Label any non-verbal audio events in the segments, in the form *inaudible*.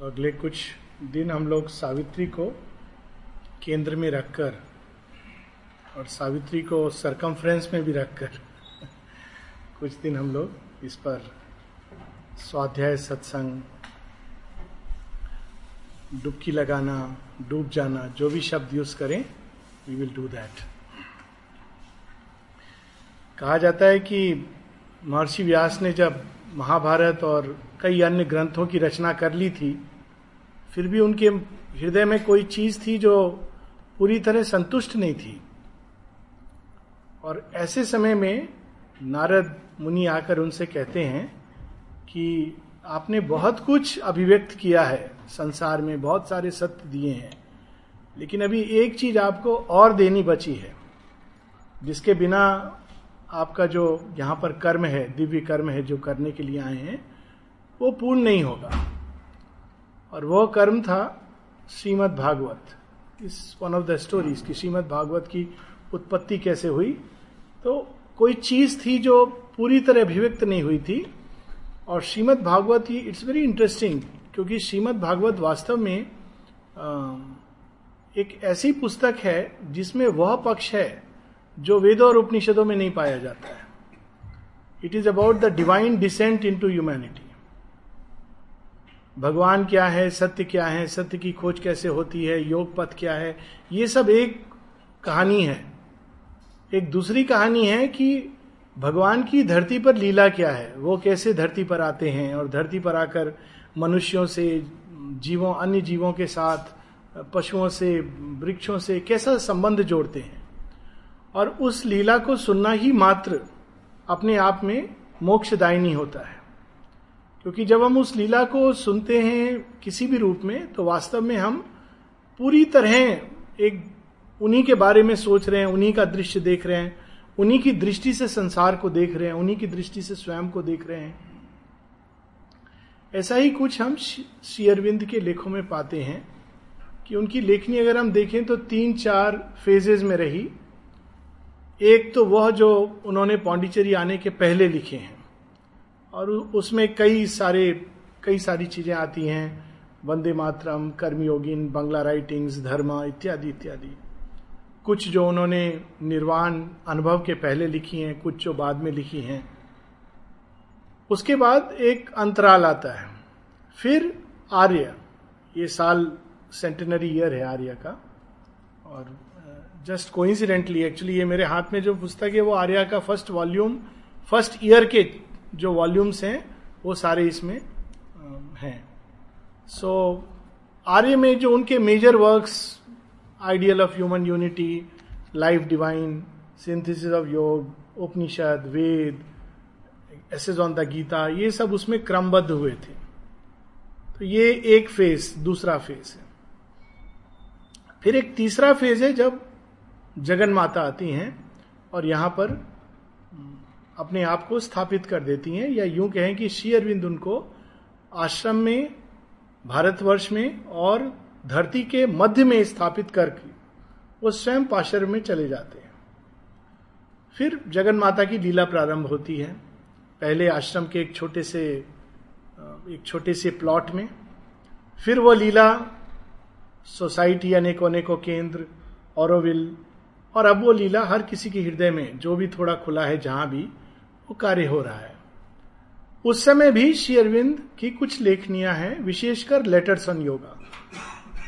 तो अगले कुछ दिन हम लोग सावित्री को केंद्र में रखकर और सावित्री को सरकमफ्रेंस में भी रखकर *laughs* कुछ दिन हम लोग इस पर स्वाध्याय, सत्संग, डुबकी लगाना, डूब जाना, जो भी शब्द यूज़ करें वी विल डू दैट कहा जाता है कि महर्षि व्यास ने जब महाभारत और कई अन्य ग्रंथों की रचना कर ली थी, फिर भी उनके हृदय में कोई चीज़ थी जो पूरी तरह संतुष्ट नहीं थी। और ऐसे समय में नारद मुनि आकर उनसे कहते हैं कि आपने बहुत कुछ अभिव्यक्त किया है, संसार में बहुत सारे सत्य दिए हैं, लेकिन अभी एक चीज़ आपको और देनी बची है, जिसके बिना आपका जो यहाँ पर कर्म है, दिव्य कर्म है जो करने के लिए आए हैं, वो पूर्ण नहीं होगा। और वो कर्म था श्रीमद भागवत। इस वन ऑफ़ द स्टोरीज की श्रीमद भागवत की उत्पत्ति कैसे हुई? तो कोई चीज़ थी जो पूरी तरह अभिव्यक्त नहीं हुई थी, और श्रीमद भागवत ही इट्स वेरी इंटरेस्टिंग क्योंकि श्रीमद भागवत वास्तव में एक ऐसी पुस्तक है जिसमें वह पक्ष है जो वेदों और उपनिषदों में नहीं पाया जाता है। It is about the divine descent into humanity भगवान क्या है, सत्य क्या है, सत्य की खोज कैसे होती है, योग पथ क्या है, ये सब एक कहानी है। एक दूसरी कहानी है कि भगवान की धरती पर लीला क्या है, वो कैसे धरती पर आते हैं और धरती पर आकर मनुष्यों से, जीवों, अन्य जीवों के साथ, पशुओं से, वृक्षों से कैसा संबंध जोड़ते हैं। और उस लीला को सुनना ही मात्र अपने आप में मोक्षदायिनी होता है। क्योंकि जब हम उस लीला को सुनते हैं किसी भी रूप में तो वास्तव में हम पूरी तरह एक उन्हीं के बारे में सोच रहे हैं, उन्हीं का दृश्य देख रहे हैं, उन्हीं की दृष्टि से संसार को देख रहे हैं, उन्हीं की दृष्टि से स्वयं को देख रहे हैं। ऐसा ही कुछ हम शेयरविंद के लेखों में पाते हैं कि उनकी लेखनी अगर हम देखें तो तीन चार फेजेज में रही। एक तो वह जो उन्होंने पांडिचेरी आने के पहले लिखे हैं और उसमें कई सारे, कई सारी चीज़ें आती हैं। वंदे मातरम, कर्मयोगिन, बंगला राइटिंग्स धर्मा, इत्यादि इत्यादि। कुछ जो उन्होंने निर्वाण अनुभव के पहले लिखी हैं, कुछ जो बाद में लिखी हैं। उसके बाद एक अंतराल आता है। फिर आर्य, ये साल सेंटेनरी ईयर है आर्य का। और जस्ट कोइंसिडेंटली एक्चुअली ये मेरे हाथ में जो पुस्तक है वो आर्या का फ़र्स्ट वॉल्यूम फ़र्स्ट ईयर के जो वॉल्यूम्स हैं वो सारे इसमें हैं। सो so, आर्य में जो उनके major works ideal of human unity life divine synthesis of yoga Upanishad Veda essays on the Gita ये सब उसमें क्रमबद्ध हुए थे। तो ये एक फ़ेज़ दूसरा फ़ेज़ है। फिर एक तीसरा फ़ेज़ है जब जगन माता आती हैं और यहाँ पर अपने आप को स्थापित कर देती हैं या यूँ कहें कि श्री अरविंद उनको आश्रम में, भारतवर्ष में और धरती के मध्य में स्थापित करके वो स्वयं पाशर में चले जाते हैं। फिर जगन माता की लीला प्रारंभ होती है। पहले आश्रम के एक छोटे से एक छोटे से प्लॉट में। फिर वो लीला सोसाइटी अनेकों अनेकों केंद्र, औरविल और अब वो लीला हर किसी के हृदय में, जो भी थोड़ा खुला है, जहाँ भी, वो कार्य हो रहा है। उस समय भी श्री अरविंद की कुछ लेखनियाँ हैं, विशेषकर लेटर्स ऑन योगा।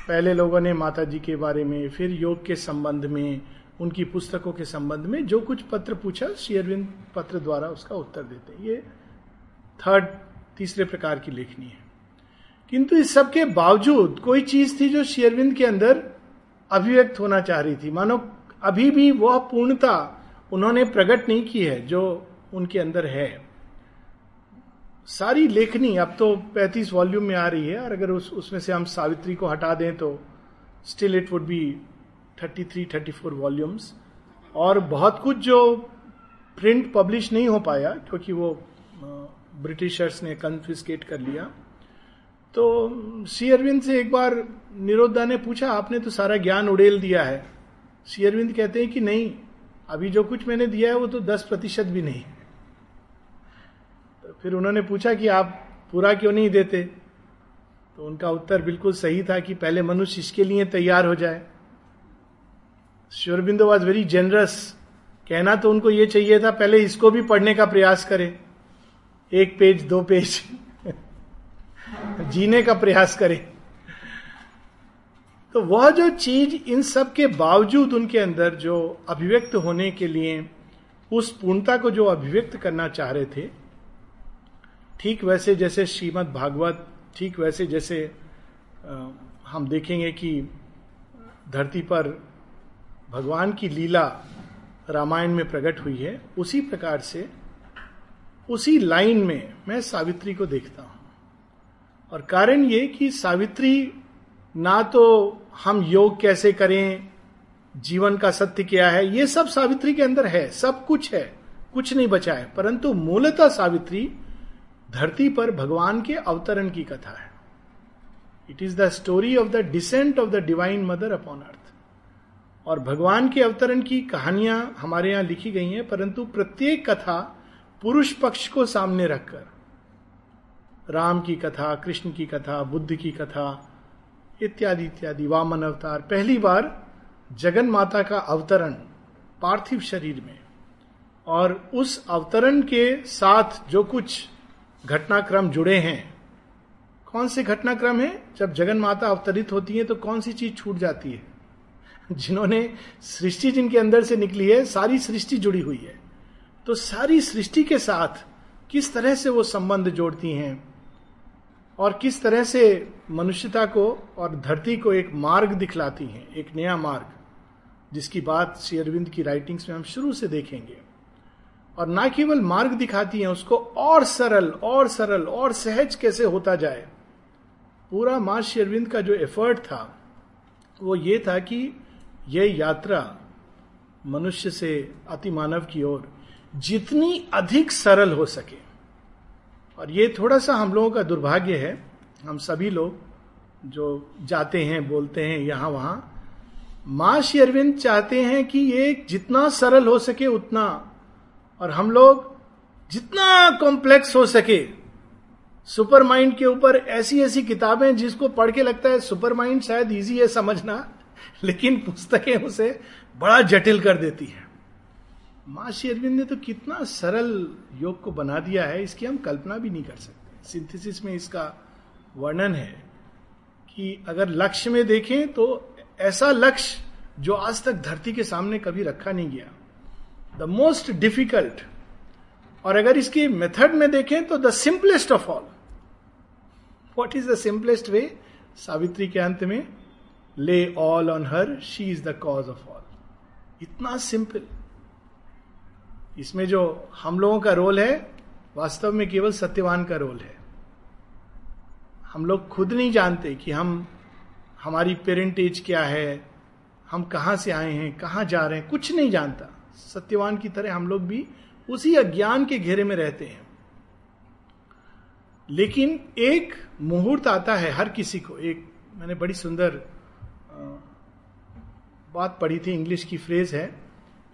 पहले लोगों ने माता जी के बारे में, फिर योग के संबंध में, उनकी पुस्तकों के संबंध में जो कुछ पत्र पूछा, श्री अरविंद पत्र द्वारा उसका उत्तर देते ये थर्ड तीसरे प्रकार की लेखनी है। किंतु इस सब के बावजूद कोई चीज़ थी जो शेयरविंद के अंदर अभिव्यक्त होना चाह रही थी। मानो अभी भी वह पूर्णता उन्होंने प्रकट नहीं की है, जो उनके अंदर है। सारी लेखनी अब तो 35 वॉल्यूम में आ रही है, और अगर उस, उसमें से हम सावित्री को हटा दें तो still it would be 33 34 volumes और बहुत कुछ जो प्रिंट पब्लिश नहीं हो पाया, क्योंकि वो ब्रिटिशर्स ने कन्फिस्केट कर लिया। तो सी अरविंद से एक बार निरोधा ने पूछा, आपने तो सारा ज्ञान उड़ेल दिया है। सी अरविंद कहते हैं कि नहीं, अभी जो कुछ मैंने दिया है वो तो दस प्रतिशत भी नहीं। तो फिर उन्होंने पूछा कि आप पूरा क्यों नहीं देते? तो उनका उत्तर बिल्कुल सही था कि पहले मनुष्य इसके लिए तैयार हो जाए। श्योरबिंदो वॉज़ वेरी जेनरस कहना तो उनको ये चाहिए था, पहले इसको भी पढ़ने का प्रयास करें। एक पेज, दो पेज। *laughs* जीने का प्रयास करें। तो वह जो चीज़ इन सब के बावजूद उनके अंदर जो अभिव्यक्त होने के लिए, उस पूर्णता को जो अभिव्यक्त करना चाह रहे थे, ठीक वैसे जैसे श्रीमद भागवत, ठीक वैसे जैसे हम देखेंगे कि धरती पर भगवान की लीला रामायण में प्रकट हुई है, उसी प्रकार से उसी लाइन में मैं सावित्री को देखता हूँ। और कारण ये कि सावित्री ना तो हम योग कैसे करें? जीवन का सत्य क्या है? ये सब सावित्री के अंदर है, सब कुछ है, कुछ नहीं बचा है। परंतु मूलतः सावित्री धरती पर भगवान के अवतरण की कथा है। It is the story of the descent of the divine mother upon earth और भगवान के अवतरण की कहानियाँ हमारे यहाँ लिखी गई हैं, परंतु प्रत्येक कथा पुरुष पक्ष को सामने रखकर, राम की कथा, कृष्ण की कथा, बुद्ध की कथा इत्यादि इत्यादि। वामन अवतार। पहली बार जगन माता का अवतरण पार्थिव शरीर में। और उस अवतरण के साथ जो कुछ घटनाक्रम जुड़े हैं, कौन से घटनाक्रम है? जब जगन माता अवतरित होती है तो कौन सी चीज़ छूट जाती है? *laughs* जिन्होंने सृष्टि जिनके अंदर से निकली है, सारी सृष्टि जुड़ी हुई है। तो सारी सृष्टि के साथ किस तरह से वो संबंध जोड़ती हैं? और किस तरह से मनुष्यता को और धरती को एक मार्ग दिखलाती हैं, एक नया मार्ग, जिसकी बात श्री अरविंद की राइटिंग्स में हम शुरू से देखेंगे। और ना केवल मार्ग दिखाती हैं, उसको और सरल और सरल, और सहज कैसे होता जाए? पूरा माँ श्री अरविंद का जो एफर्ट था, वो ये था कि यह यात्रा मनुष्य से अति मानव की ओर जितनी अधिक सरल हो सके। और ये थोड़ा सा हम लोगों का दुर्भाग्य है। हम सभी लोग जो जाते हैं, बोलते हैं यहाँ वहाँ माँ श्री अरविंद चाहते हैं कि ये जितना सरल हो सके उतना, और हम लोग जितना कॉम्प्लेक्स हो सके सुपर माइंड के ऊपर ऐसी ऐसी किताबें जिसको पढ़ के लगता है सुपर माइंड शायद इजी है समझना, लेकिन पुस्तकें उसे बड़ा जटिल कर देती है। माँ श्री अरविंद ने तो कितना सरल योग को बना दिया है, इसकी हम कल्पना भी नहीं कर सकते। सिंथेसिस में इसका वर्णन है कि अगर लक्ष्य में देखें तो ऐसा लक्ष्य जो आज तक धरती के सामने कभी रखा नहीं गया। द मोस्ट डिफ़िकल्ट और अगर इसकी मेथड में देखें तो the simplest of all what is the simplest way Savitri के अंत में lay all on her she is the cause of all इतना सिंपल इसमें जो हम लोगों का रोल है, वास्तव में केवल सत्यवान का रोल है। हम लोग खुद नहीं जानते कि हम, हमारी पेरेंटेज क्या है, हम कहाँ से आए हैं, कहाँ जा रहे हैं, कुछ नहीं जानता। सत्यवान की तरह हम लोग भी उसी अज्ञान के घेरे में रहते हैं। लेकिन एक मुहूर्त आता है हर किसी को। एक, मैंने बड़ी सुंदर बात पढ़ी थी, इंग्लिश की फ्रेज है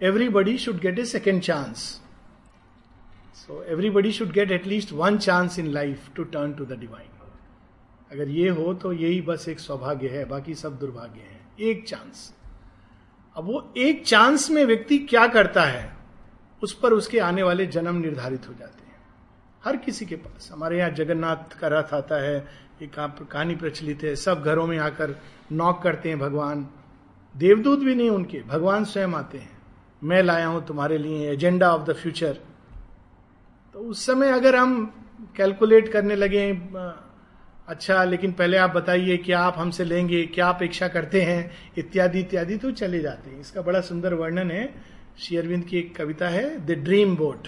everybody should get a second chance. So, everybody should get at least one chance in life to turn to the divine. अगर ये हो तो यही बस एक सौभाग्य है, बाकी सब दुर्भाग्य है। एक चांस अब वो एक चांस में व्यक्ति क्या करता है, उस पर उसके आने वाले जन्म निर्धारित हो जाते हैं। हर किसी के पास। हमारे यहाँ जगन्नाथ का रथ आता है एक कहानी प्रचलित है, सब घरों में आकर नॉक करते हैं भगवान। देवदूत भी नहीं उनके, भगवान स्वयं आते हैं। मैं लाया हूँ तुम्हारे लिए एजेंडा ऑफ़ द फ्यूचर तो उस समय अगर हम कैलकुलेट करने लगे अच्छा लेकिन पहले आप बताइए क्या आप हमसे लेंगे, क्या अपेक्षा करते हैं, इत्यादि इत्यादि तो चले जाते हैं। इसका बड़ा सुंदर वर्णन है। शेयरविंद की एक कविता है the dream boat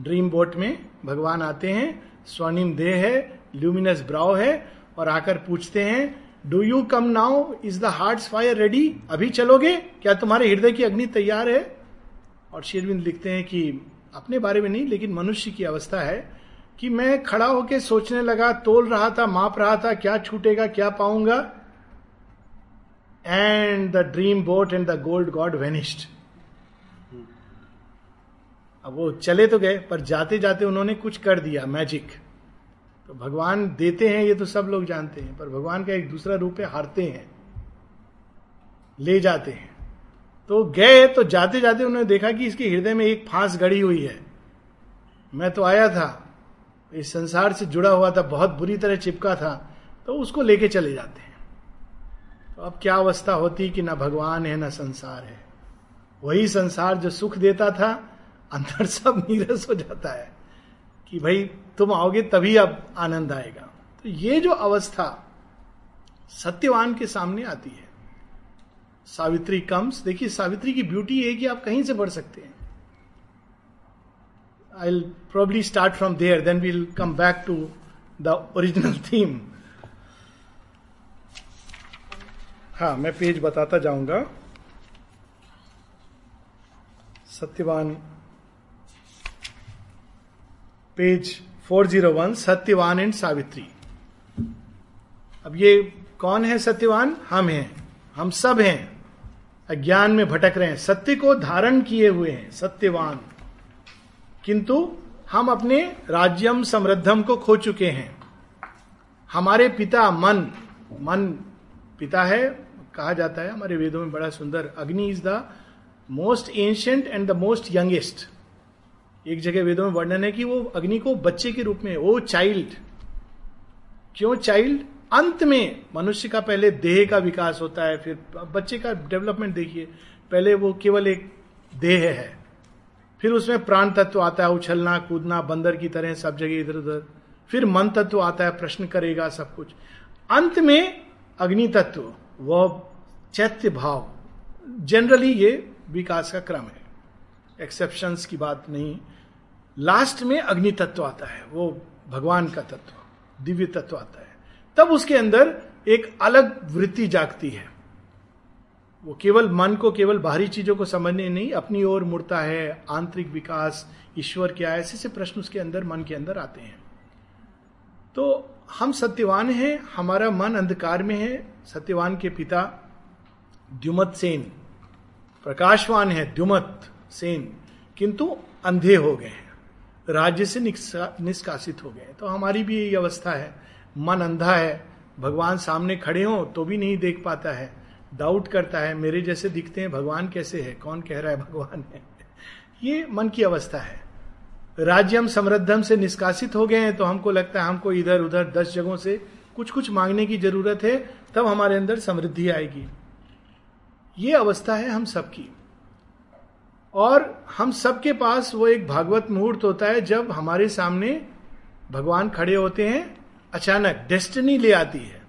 dream boat में भगवान आते हैं, स्वर्णिम देह है ल्यूमिनस ब्राउ है, और आकर पूछते हैं do you come now is the heart fire ready अभी चलोगे? क्या तुम्हारे हृदय की अग्नि तैयार है? और शेरविंद लिखते हैं कि अपने बारे में नहीं, लेकिन मनुष्य की अवस्था है कि मैं खड़ा होकर सोचने लगा, तोल रहा था, माप रहा था, क्या छूटेगा, क्या पाऊँगा? And the dream boat and the gold god vanished अब वो चले तो गए, पर जाते जाते उन्होंने कुछ कर दिया मैजिक तो भगवान देते हैं, ये तो सब लोग जानते हैं, पर भगवान का एक दूसरा रूप है, हारते हैं, ले जाते हैं। तो गए तो जाते जाते उन्होंने देखा कि इसके हृदय में एक फांस गड़ी हुई है। मैं तो आया था, इस संसार से जुड़ा हुआ था, बहुत बुरी तरह चिपका था तो उसको लेके चले जाते हैं। तो अब क्या अवस्था होती कि ना भगवान है, ना संसार है। वही संसार जो सुख देता था, अंदर सब नीरस हो जाता है। कि भाई तुम आओगे तभी अब आनंद आएगा। तो ये जो अवस्था सत्यवान के सामने आती है, सावित्री कम्स देखिए, सावित्री की ब्यूटी है कि आप कहीं से बढ़ सकते हैं। I probably start from there then we'll come back to the original theme हाँ मैं पेज बताता जाऊँगा। Satyavan page 401 Satyavan and Savitri. अब ये कौन है सत्यवान? हम हैं। हम सब हैं। अज्ञान में भटक रहे हैं। सत्य को धारण किए हुए हैं। सत्यवान। किंतु हम अपने राज्यम समृद्धम को खो चुके हैं। हमारे पिता मन मन पिता है, कहा जाता है, हमारे वेदों में बड़ा सुंदर, Agni is the most ancient and the most youngest एक जगह वेदों में वर्णन है कि वो अग्नि को बच्चे के रूप में वो चाइल्ड क्यों चाइल्ड अंत में मनुष्य का पहले देह का विकास होता है, फिर बच्चे का डेवलपमेंट देखिए, पहले वो केवल एक देह है, फिर उसमें प्राण तत्व आता है, उछलना, कूदना, बंदर की तरह, सब जगह इधर उधर, फिर मन तत्व आता है, प्रश्न करेगा सब कुछ। अंत में अग्नि तत्व, वह चैत्य भाव। जनरली ये विकास का क्रम है। एक्सेप्शंस की बात नहीं। लास्ट में अग्नि तत्व आता है, वो भगवान का तत्व, दिव्य तत्व आता है। तब उसके अंदर एक अलग वृत्ति जागती है। वो केवल मन को, केवल बाहरी चीज़ों को समझने नहीं, अपनी ओर मुड़ता है, आंतरिक विकास, ईश्वर क्या है, ऐसे से प्रश्न उसके अंदर, मन के अंदर आते हैं। तो हम सत्यवान हैं, हमारा मन अंधकार में है, सत्यवान के पिता द्युमत सेन, प्रकाशवान है, द्युमत सेन, किंतु अंधे हो गए राज्य से निष्कासित हो गए तो हमारी भी यही अवस्था है। मन अंधा है। भगवान सामने खड़े हो तो भी नहीं देख पाता है। डाउट करता है, मेरे जैसे दिखते हैं, भगवान कैसे है? कौन कह रहा है भगवान है? ये मन की अवस्था है। राज्य हम समृद्धम से निष्कासित हो गए हैं तो हमको लगता है हमको इधर उधर दस जगहों से कुछ कुछ मांगने की ज़रूरत है, तब हमारे अंदर समृद्धि आएगी। ये अवस्था है हम सबकी। और हम सबके पास वो एक भागवत मुहूर्त होता है जब हमारे सामने भगवान खड़े होते हैं, अचानक डेस्टिनी ले आती है।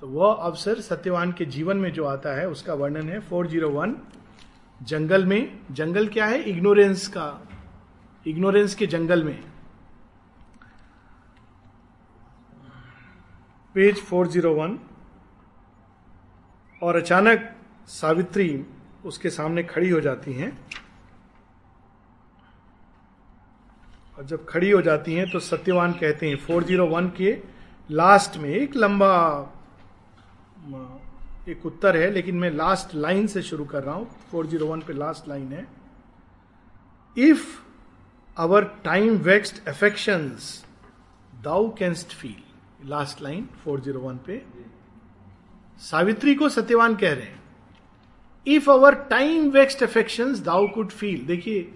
तो वह अवसर सत्यवान के जीवन में जो आता है, उसका वर्णन है 401 जंगल में, जंगल क्या है? इग्नोरेंस का इग्नोरेंस के जंगल में। पेज 401 और अचानक सावित्री उसके सामने खड़ी हो जाती हैं। और जब खड़ी हो जाती हैं तो सत्यवान कहते हैं 401 के लास्ट में एक लंबा एक उत्तर है, लेकिन मैं लास्ट लाइन से शुरू कर रहा हूँ। 401 पे लास्ट लाइन है। If our time vexed affections thou canst feel last line 401 पे। सावित्री को सत्यवान कह रहे हैं if our time vexed affection thou could feel देखिए,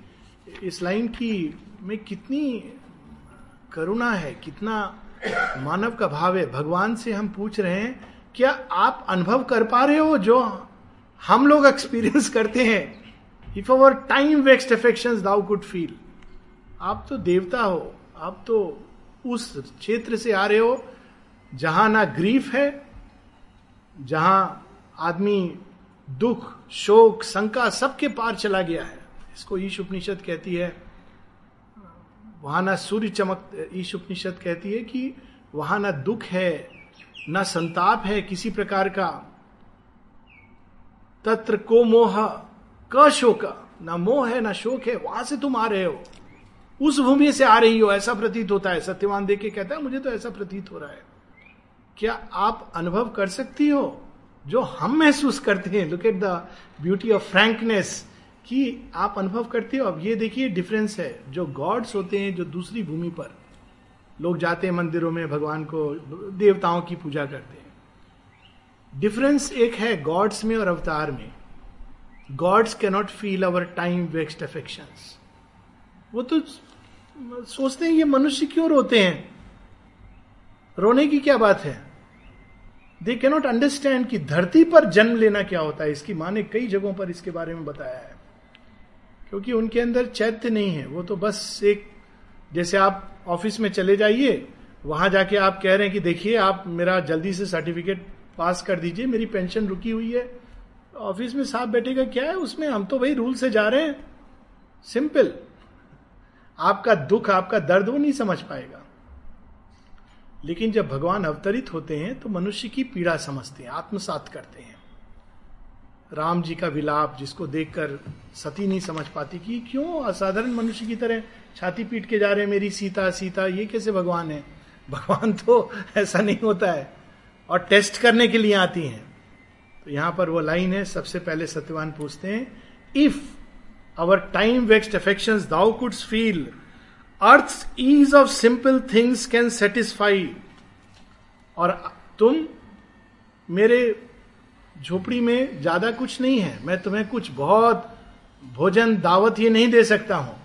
इस लाइन की में कितनी करुणा है, कितना मानव का भाव है। भगवान से हम पूछ रहे हैं, क्या आप अनुभव कर पा रहे हो जो हम लोग एक्सपीरियंस *laughs* करते हैं? If our time waste affection thou could feel आप तो देवता हो, आप तो उस क्षेत्र से आ रहे हो, जहाँ ना ग्रीफ है, जहाँ आदमी दुख, शोक, शंका सबके पार चला गया है। इसको ईश उपनिषद कहती है वहाँ ना सूर्य चमक, ईश उपनिषद कहती है कि वहाँ ना दुख है, ना संताप है किसी प्रकार का। तत्र को मोह, क शोक, ना मोह है, ना शोक है, वहाँ से तुम आ रहे हो। उस भूमि से आ रही हो, ऐसा प्रतीत होता है। सत्यवान देख के कहता है, मुझे तो ऐसा प्रतीत हो रहा है। क्या आप अनुभव कर सकती हो? जो हम महसूस करते हैं look at the beauty of frankness कि आप अनुभव करते हो। अब ये देखिए डिफरेंस है। जो गॉड्स होते हैं, जो दूसरी भूमि पर, लोग जाते हैं मंदिरों में, भगवान को, देवताओं की पूजा करते हैं। डिफरेंस एक है गॉड्स में और अवतार में। Gods cannot feel our time waste affection वो तो सोचते हैं, ये मनुष्य क्यों रोते हैं? रोने की क्या बात है? दे कैनॉट अंडरस्टैंड कि धरती पर जन्म लेना क्या होता है। इसकी माँ ने कई जगहों पर इसके बारे में बताया है। क्योंकि उनके अंदर चैत्य नहीं है। वो तो बस एक, जैसे आप ऑफ़िस में चले जाइए, वहाँ जाके आप कह रहे हैं कि देखिए, आप मेरा जल्दी से सर्टिफिकेट पास कर दीजिए, मेरी पेंशन रुकी हुई है। ऑफ़िस में साहब बैठेगा, क्या है उसमें? हम तो भाई रूल से जा रहे हैं। सिंपल आपका दुख, आपका दर्द वो नहीं समझ पाएगा। लेकिन जब भगवान अवतरित होते हैं तो मनुष्य की पीड़ा समझते हैं, आत्मसात करते हैं। राम जी का विलाप जिसको देखकर सती नहीं समझ पाती कि क्यों असाधारण मनुष्य की तरह छाती पीट के जा रहे हैं, मेरी सीता सीता, ये कैसे भगवान है? भगवान तो ऐसा नहीं होता है। और टेस्ट करने के लिए आती हैं। तो यहाँ पर वो लाइन है, सबसे पहले सत्यवान पूछते हैं if our time waste affection thou could feel earth ease of simple things can satisfy और तुम मेरे झोपड़ी में ज़्यादा कुछ नहीं है। मैं तुम्हें कुछ बहुत भोजन दावत ये नहीं दे सकता हूँ।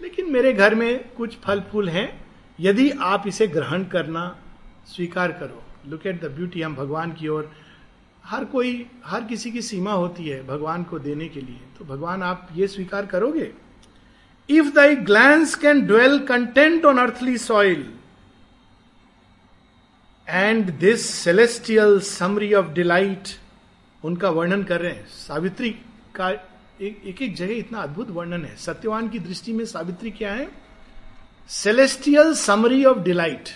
लेकिन मेरे घर में कुछ फल फूल हैं। यदि आप इसे ग्रहण करना स्वीकार करो। लुक एट द ब्यूटी हम भगवान की ओर। हर कोई, हर किसी की सीमा होती है भगवान को देने के लिए। तो भगवान, आप ये स्वीकार करोगे? If thy glance can dwell content on earthly soil and this celestial summary of delight उनका वर्णन कर रहे हैं। सावित्री का एक एक, एक जगह इतना अद्भुत वर्णन है। सत्यवान की दृष्टि में सावित्री क्या है? सेलेस्टियल समरी ऑफ़ डिलाइट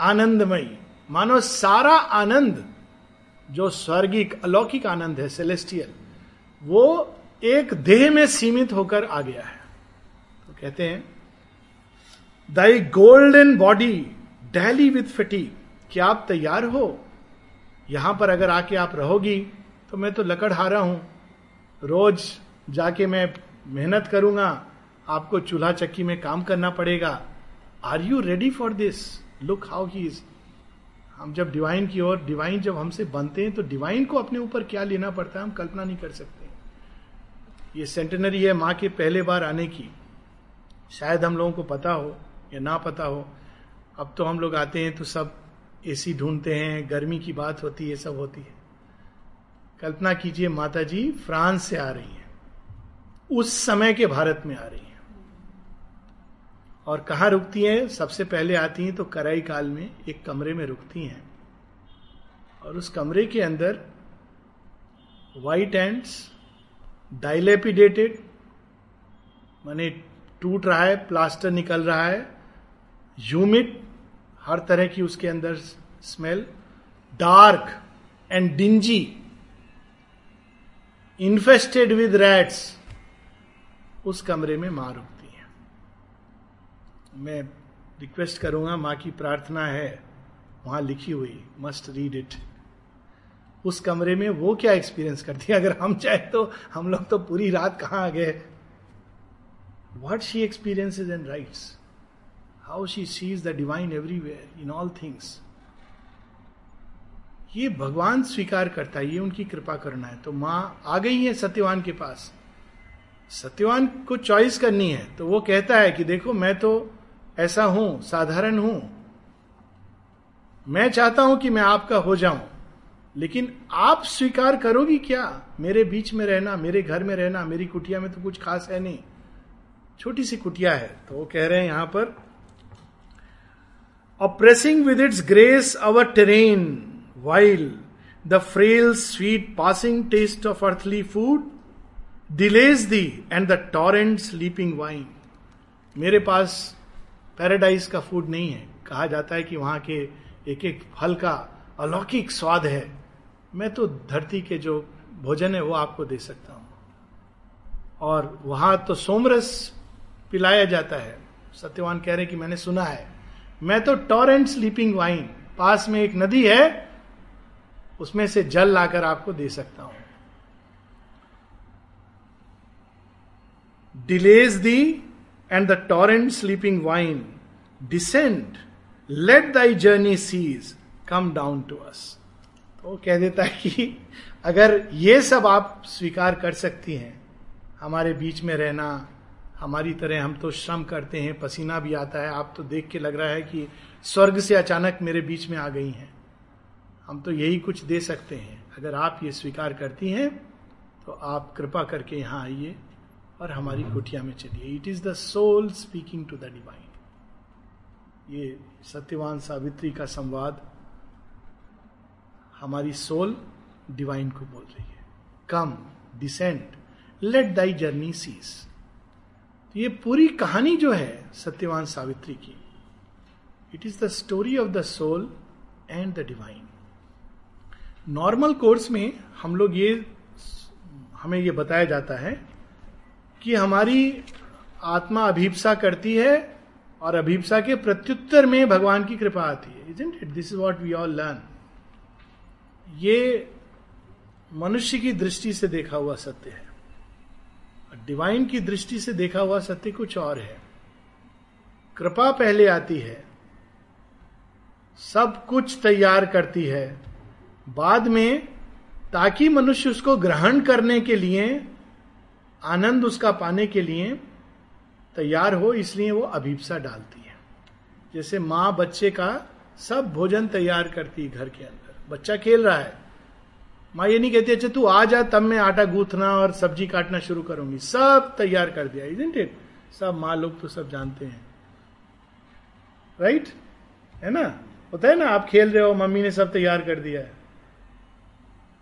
आनंदमयी। मानो सारा आनंद जो स्वर्गिक अलौकिक आनंद है सेलेस्टियल वो एक देह में सीमित होकर आ गया है। तो कहते हैं thy golden body dally with fatigue क्या आप तैयार हो? यहाँ पर अगर आके आप रहोगी तो मैं तो लकड़हारा हूँ। रोज जाके मैं मेहनत करूँगा, आपको चूल्हा चक्की में काम करना पड़ेगा। Are you ready for this look how he is हम जब डिवाइन की ओर डिवाइन जब हमसे बनते हैं तो डिवाइन को अपने ऊपर क्या लेना पड़ता है, हम कल्पना नहीं कर सकते। ये सेंटेनरी है माँ के पहले बार आने की। शायद हम लोगों को पता हो या ना पता हो। अब तो हम लोग आते हैं तो सब एसी ढूंढते हैं, गर्मी की बात होती है सब होती है। कल्पना कीजिए माता जी फ्रांस से आ रही हैं। उस समय के भारत में आ रही हैं। और कहा रुकती हैं? सबसे पहले आती हैं तो कराई काल में एक कमरे में रुकती हैं। और उस कमरे के अंदर वाइट एंड्स डायलेपिडेटेड माने टूट रहा है प्लास्टर निकल रहा है ह्यूमिड हर तरह की उसके अंदर smell dark and dingy infested with rats उस कमरे में माँ रुकती है। मैं रिक्वेस्ट करूँगा, माँ की प्रार्थना है, वहाँ लिखी हुई मस्ट रीड इट उस कमरे में वो क्या एक्सपीरियंस करती है? अगर हम चाहे तो हम लोग तो पूरी रात कहाँ आ गए? What she experience and writes how she sees the divine everywhere in all things ये भगवान स्वीकार करता है, ये उनकी कृपा करना है। तो माँ आ गई है सत्यवान के पास। सत्यवान को चॉइस करनी है। तो वो कहता है कि देखो, मैं तो ऐसा हूँ, साधारण हूँ। मैं चाहता हूँ कि मैं आपका हो जाऊँ। लेकिन आप स्वीकार करोगी क्या? मेरे बीच में रहना, मेरे घर में रहना, मेरी कुटिया में तो कुछ खास है नहीं। छोटी सी कुटिया है। तो वो कह रहे हैं यहाँ पर oppressing with its grace our terrain while the frail sweet passing taste of earthly food delays thee and the torrent sleeping wine मेरे पास पैराडाइज का फ़ूड नहीं है। कहा जाता है कि वहाँ के एक एक फल का अलौकिक स्वाद है। मैं तो धरती के जो भोजन है वो आपको दे सकता हूँ। और वहाँ तो सोमरस पिलाया जाता है। सत्यवान कह रहे कि मैंने सुना है। मैं तो टॉरेंट स्लीपिंग वाइन पास में एक नदी है, उसमें से जल लाकर आपको दे सकता हूँ। Delays thee and the torrent sleeping wine descend let thy journey cease come down to us तो कह देता है कि अगर ये सब आप स्वीकार कर सकती हैं, हमारे बीच में रहना हमारी तरह हम तो श्रम करते हैं, पसीना भी आता है। आप तो देख के लग रहा है कि स्वर्ग से अचानक मेरे बीच में आ गई हैं। हम तो यही कुछ दे सकते हैं। अगर आप ये स्वीकार करती हैं तो आप कृपा करके यहाँ आइए और हमारी कुटिया में चलिए। It is the soul speaking to the divine ये सत्यवान सावित्री का संवाद हमारी सोल डिवाइन को बोल रही है। Come descent let thy journey cease ये पूरी कहानी जो है सत्यवान सावित्री की it is the story of the soul and the divine normal course में हम लोग ये, हमें ये बताया जाता है कि हमारी आत्मा अभीपसा करती है और अभीपसा के प्रत्युत्तर में भगवान की कृपा आती है it this is what we all learn ये मनुष्य की दृष्टि से देखा हुआ सत्य है। डिवाइन की दृष्टि से देखा हुआ सत्य कुछ और है। कृपा पहले आती है, सब कुछ तैयार करती है। बाद में, ताकि मनुष्य उसको ग्रहण करने के लिए, आनंद उसका पाने के लिए तैयार हो, इसलिए वो अभीपसा डालती है। जैसे माँ बच्चे का सब भोजन तैयार करती है घर के अंदर। बच्चा खेल रहा है माँ ये नहीं कहती अच्छा तू आ जा, तब मैं आटा गूंथना और सब्ज़ी काटना शुरू करूँगी। सब तैयार कर दिया इजेंट इट सब माँ लोग तो सब जानते हैं। राइट है ना? होता है ना, आप खेल रहे हो, मम्मी ने सब तैयार कर दिया है।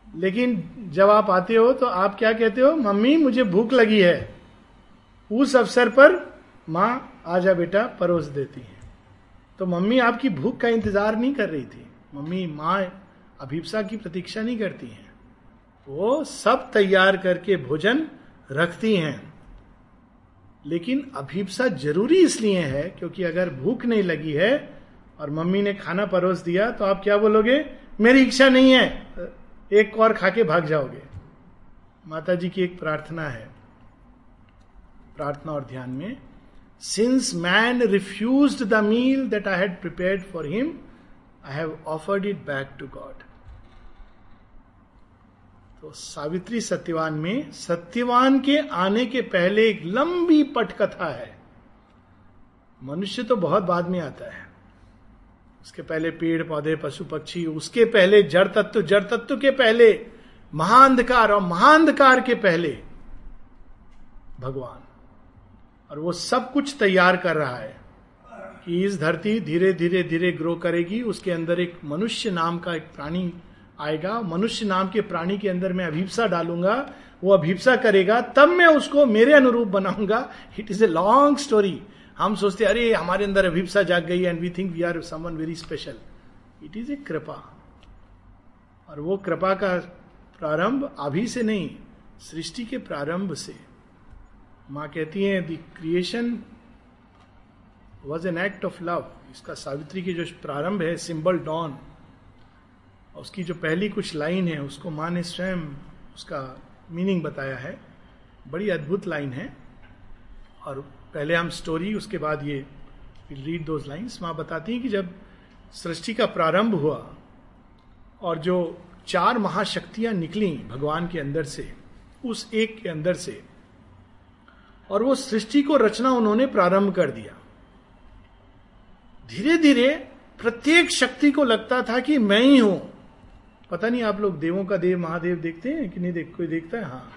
लेकिन जब आप आते हो तो आप क्या कहते हो? मम्मी, मुझे भूख लगी है। उस अवसर पर माँ आजा बेटा, परोस देती है। तो मम्मी आपकी भूख का इंतज़ार नहीं कर रही थी। मम्मी माँ अभिप्सा की प्रतीक्षा नहीं करती हैं। वो सब तैयार करके भोजन रखती हैं। लेकिन अभिप्सा ज़रूरी इसलिए है क्योंकि अगर भूख नहीं लगी है और मम्मी ने खाना परोस दिया तो आप क्या बोलोगे? मेरी इच्छा नहीं है। एक और खा के भाग जाओगे। माता जी की एक प्रार्थना है। प्रार्थना और ध्यान में since man refuse the meal that I had prepare for him I have offered it back to God तो सावित्री सत्यवान में सत्यवान के आने के पहले एक लंबी पटकथा है। मनुष्य तो बहुत बाद में आता है। उसके पहले पेड़, पौधे, पशु, पक्षी, उसके पहले जड़ तत्व जड़ तत्व के पहले महाअंधकार और महाअंधकार के पहले भगवान। और वो सब कुछ तैयार कर रहा है कि इस धरती धीरे धीरे धीरे ग्रो करेगी। उसके अंदर एक मनुष्य नाम का एक प्राणी आएगा, मनुष्य नाम के प्राणी के अंदर मैं अभिप्सा डालूँगा, वो अभिप्सा करेगा, तब मैं उसको मेरे अनुरूप बनाऊँगा। It is a long story हम सोचते अरे, हमारे अंदर अभिप्सा जाग गई and we think we are someone very special it is a कृपा। और वो कृपा का प्रारंभ अभी से नहीं, सृष्टि के प्रारंभ से। माँ कहती है the creation was an act of love इसका सावित्री की जो प्रारंभ है, सिंबल डॉन। उसकी जो पहली कुछ लाइन है, उसको माँ ने स्वयं, उसका मीनिंग बताया है। बड़ी अद्भुत लाइन है। और पहले हम स्टोरी उसके बाद ये रीड दोज लाइन्स माँ बताती हैं कि जब सृष्टि का प्रारंभ हुआ और जो चार महाशक्तियाँ निकली भगवान के अंदर से, उस एक के अंदर से, और वो सृष्टि को रचना उन्होंने प्रारंभ कर दिया। धीरे धीरे प्रत्येक शक्ति को लगता था कि मैं ही हूँ। पता नहीं आप लोग देवों का देव, महादेव देखते हैं कि नहीं देख, कोई देखता है? हाँ।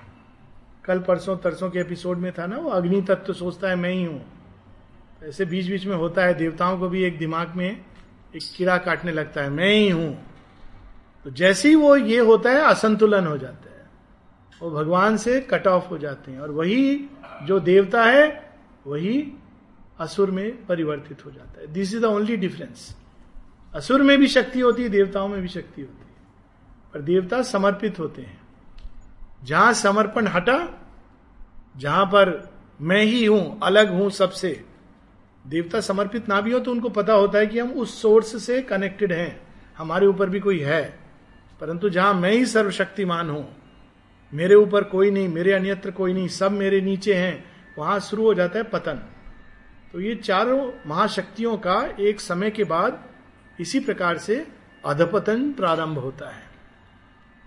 कल परसों, तरसों के एपिसोड में था ना वो, अग्नि तत्व तो सोचता है, मैं ही हूँ। ऐसे बीच बीच में होता है, देवताओं को भी एक दिमाग में एक कीड़ा काटने लगता है, मैं ही हूँ। तो जैसे ही वो ये होता है, असंतुलन हो जाता है। वो भगवान से कट ऑफ़ हो जाते हैं और वही जो देवता है, वही असुर में परिवर्तित हो जाता है। This is the only difference असुर में भी शक्ति होती है, देवताओं में भी शक्ति होती है। पर देवता समर्पित होते हैं। जहाँ समर्पण हटा, जहाँ पर मैं ही हूँ, अलग हूँ सबसे, देवता समर्पित ना भी हो तो उनको पता होता है कि हम उस सोर्स से कनेक्टेड हैं। हमारे ऊपर भी कोई है, परंतु जहाँ मैं ही सर्वशक्तिमान हूँ, मेरे ऊपर कोई नहीं, मेरे अन्यत्र कोई नहीं, सब मेरे नीचे हैं, वहाँ शुरू हो जाता है पतन। तो ये चारों महाशक्तियों का एक समय के बाद इसी प्रकार से अधपतन प्रारंभ होता है।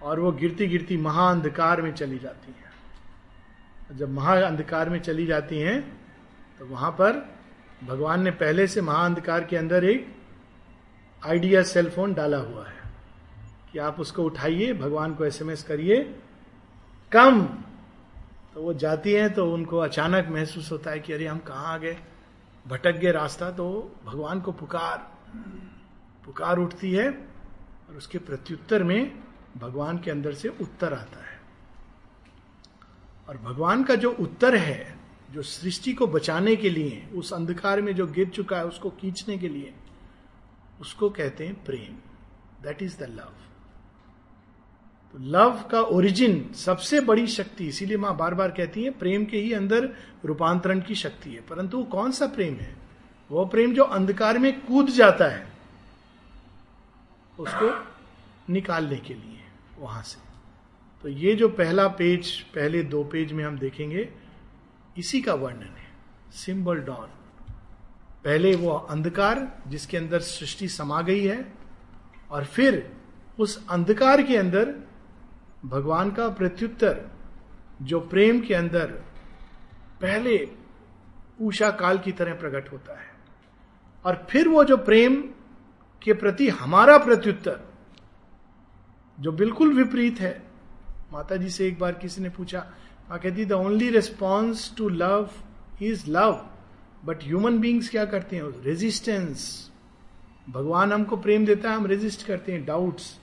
और वो गिरती गिरती महाअंधकार में चली जाती हैं। जब महाअंधकार में चली जाती हैं तो वहाँ पर भगवान ने पहले से महाअंधकार के अंदर एक आइडिया सेलफोन डाला हुआ है कि आप उसको उठाइए, भगवान को एसएमएस करिए। कम! तो वो जाती हैं तो उनको अचानक महसूस होता है कि अरे, हम कहाँ आ गए? भटक गए रास्ता तो भगवान को पुकार पुकार उठती है और उसके प्रत्युत्तर में भगवान के अंदर से उत्तर आता है। और भगवान का जो उत्तर है, जो सृष्टि को बचाने के लिए, उस अंधकार में जो गिर चुका है, उसको खींचने के लिए, उसको कहते हैं प्रेम। दैट इज़ द लव तो लव का ओरिजिन सबसे बड़ी शक्ति, इसीलिए माँ बार बार कहती है, प्रेम के ही अंदर रूपांतरण की शक्ति है। परंतु वो कौन सा प्रेम है? वो प्रेम जो अंधकार में कूद जाता है, उसको निकालने के लिए। वहाँ से। तो ये जो पहला पेज, पहले दो पेज में हम देखेंगे, इसी का वर्णन है। सिंबल डॉन पहले वो अंधकार, जिसके अंदर सृष्टि समा गई है, और फिर उस अंधकार के अंदर भगवान का प्रत्युत्तर, जो प्रेम के अंदर पहले ऊषा काल की तरह प्रकट होता है। और फिर वो जो प्रेम के प्रति हमारा प्रत्युत्तर जो बिल्कुल विपरीत है। माता जी से एक बार किसी ने पूछा, माँ कहती the only response to love is love but human beings क्या करते हैं? रेजिस्टेंस भगवान हमको प्रेम देता है, हम रेजिस्ट करते हैं डाउट्स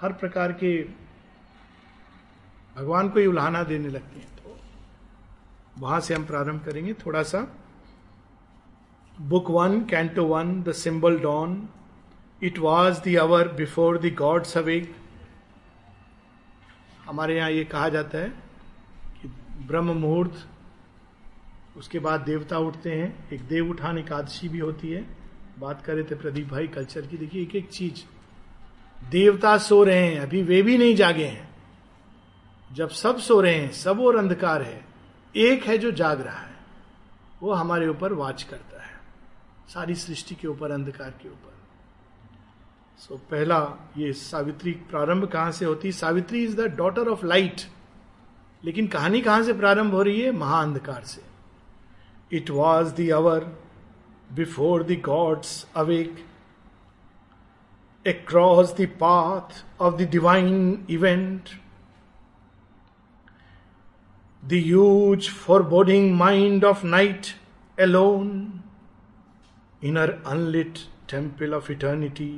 हर प्रकार के भगवान को ही उल्हाना देने लगते हैं। तो वहाँ से हम प्रारंभ करेंगे। थोड़ा सा। Book one, canto one, the symbol dawn it was the hour before the gods awake हमारे यहाँ ये कहा जाता है कि ब्रह्म मुहूर्त, उसके बाद देवता उठते हैं। एक देव उठान एकादशी भी होती है। बात करे थे प्रदीप भाई कल्चर की। देखिए एक एक चीज़। देवता सो रहे हैं। अभी वे भी नहीं जागे हैं। जब सब सो रहे हैं, सब और अंधकार है। एक है जो जाग रहा है। वो हमारे ऊपर वाच करता है। सारी सृष्टि के ऊपर, अंधकार के ऊपर। सो पहला ये सावित्री प्रारंभ कहाँ से होती Savitri is the daughter of light लेकिन कहानी कहाँ से प्रारंभ हो रही है महाअंधकार से it was the hour before the gods awake across the path of the divine event the huge foreboding mind of night alone in her unlit temple of eternity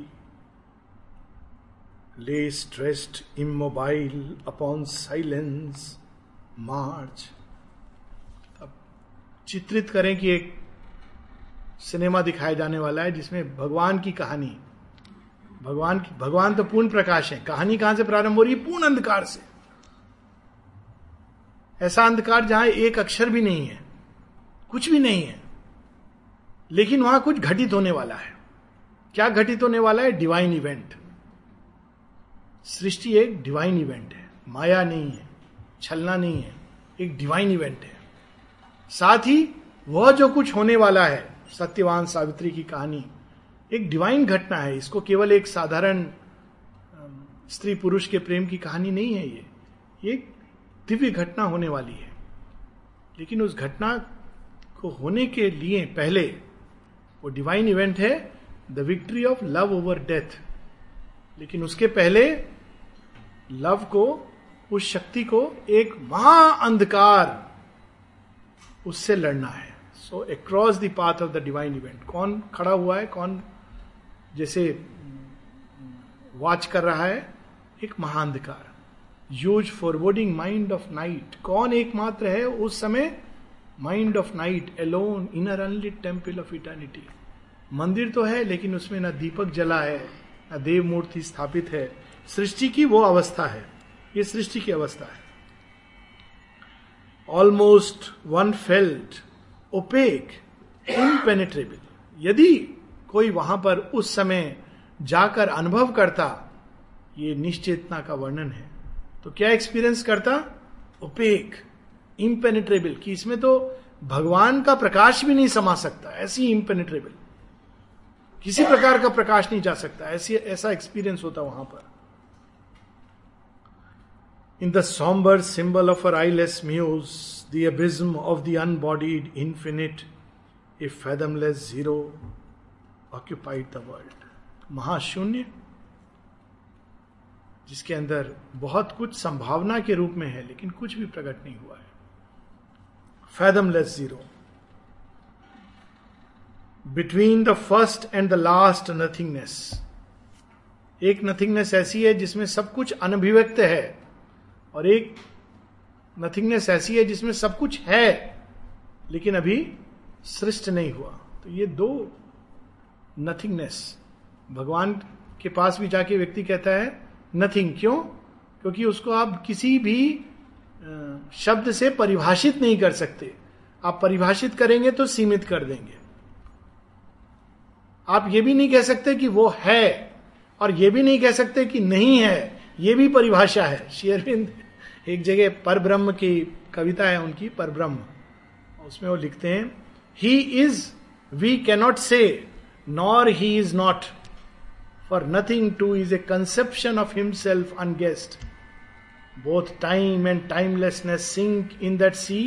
lay stressed immobile upon silence, march. अब चित्रित करें कि एक cinema दिखाया जाने वाला है जिसमें भगवान की कहानी, भगवान की, भगवान तो पूर्ण प्रकाश है। कहानी कहाँ से प्रारंभ हो रही है? पूर्ण अंधकार से। ऐसा अंधकार जहाँ एक अक्षर भी नहीं है, कुछ भी नहीं है, लेकिन वहाँ कुछ घटित होने वाला है। क्या घटित होने वाला है? डिवाइन इवेंट सृष्टि एक डिवाइन इवेंट है। माया नहीं है, छलना नहीं है, एक डिवाइन इवेंट है। साथ ही वह जो कुछ होने वाला है, सत्यवान सावित्री की कहानी, एक डिवाइन घटना है। इसको केवल एक साधारण स्त्री पुरुष के प्रेम की कहानी नहीं है ये। एक दिव्य घटना होने वाली है। लेकिन उस घटना को होने के लिए पहले वो डिवाइन इवेंट है the victory of love over death लेकिन उसके पहले लव को, उस शक्ति को एक महाअंधकार उससे लड़ना है। So across the path of the divine event कौन खड़ा हुआ है, कौन जैसे वॉच कर रहा है, एक महाअंधकार। Huge foreboding mind of night कौन एकमात्र है उस समय? Mind of night alone in her unlit temple of eternity मंदिर तो है, लेकिन उसमें ना दीपक जला है, ना देव मूर्ति स्थापित है। सृष्टि की वो अवस्था है। ये सृष्टि की अवस्था है। Almost one felt opaque impenetrable यदि कोई वहाँ पर उस समय जाकर अनुभव करता, ये निश्चेतना का वर्णन है। तो क्या एक्सपीरियंस करता? ओपेक इम्पेनेट्रेबल कि इसमें तो भगवान का प्रकाश भी नहीं समा सकता, ऐसी इम्पेनेट्रेबल किसी प्रकार का प्रकाश नहीं जा सकता, ऐसी, ऐसा एक्सपीरियंस होता वहाँ पर। In the sombre symbol of her eyeless muse the abysm of the unbodied infinite a fathomless zero occupied the world महाशून्य जिसके अंदर बहुत कुछ संभावना के रूप में है, लेकिन कुछ भी प्रकट नहीं हुआ है। Fathomless zero between the first and the last nothingness एक नथिंगनेस ऐसी है जिसमें सब कुछ अनभिव्यक्त है। और एक नथिंगनेस ऐसी है जिसमें सब कुछ है, लेकिन अभी सृष्ट नहीं हुआ। तो ये दो नथिंगनेस भगवान के पास भी जाके व्यक्ति कहता है नथिंग क्यों? क्योंकि उसको आप किसी भी शब्द से परिभाषित नहीं कर सकते। आप परिभाषित करेंगे तो सीमित कर देंगे। आप ये भी नहीं कह सकते कि वो है, और ये भी नहीं कह सकते कि नहीं है। ये भी परिभाषा है। शेयरविंद एक जगह पर ब्रह्म की कविता है उनकी, परब्रह्म। उसमें वो लिखते हैं he is we cannot say nor he is not for nothing to is a conception of himself unguessed both time and timelessness sink in that sea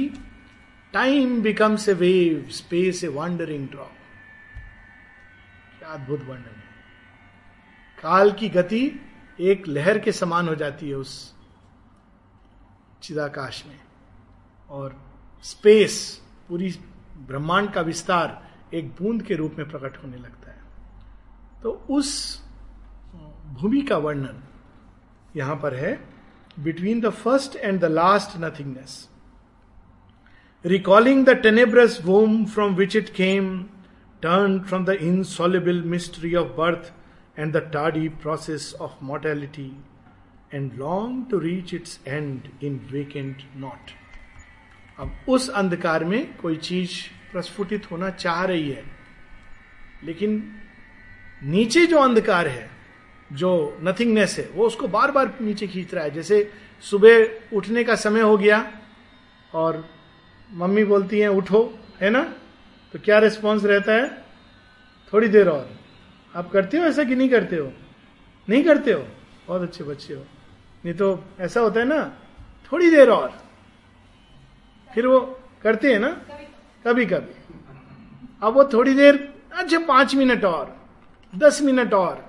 time becomes a wave space a wandering drop क्या अद्भुत वर्णन है। काल की गति एक लहर के समान हो जाती है उस चिदाकाश में और स्पेस पूरी ब्रह्मांड का विस्तार एक बूंद के रूप में प्रकट होने लगता है। तो उस भूमि का वर्णन यहाँ पर है। Between the first and the last nothingness recalling the tenebrous womb from which it came turn from the insoluble mystery of birth and the Tadi process of mortality and long to reach its end in vacant naught अब उस अंधकार में कोई चीज़ प्रस्फुटित होना चाह रही है, लेकिन नीचे जो अंधकार है, जो नथिंगनेस है, वो उसको बार बार नीचे खींच रहा है। जैसे सुबह उठने का समय हो गया और मम्मी बोलती है, उठो, है ना? तो क्या रिस्पॉन्स रहता है? थोड़ी देर और। आप करते हो ऐसा कि नहीं करते हो? नहीं करते हो? बहुत अच्छे बच्चे हो। नहीं तो ऐसा होता है ना, थोड़ी देर और। फिर वो करते हैं ना कभी कभी अब वो थोड़ी देर अच्छा पाँच मिनट और, दस मिनट और।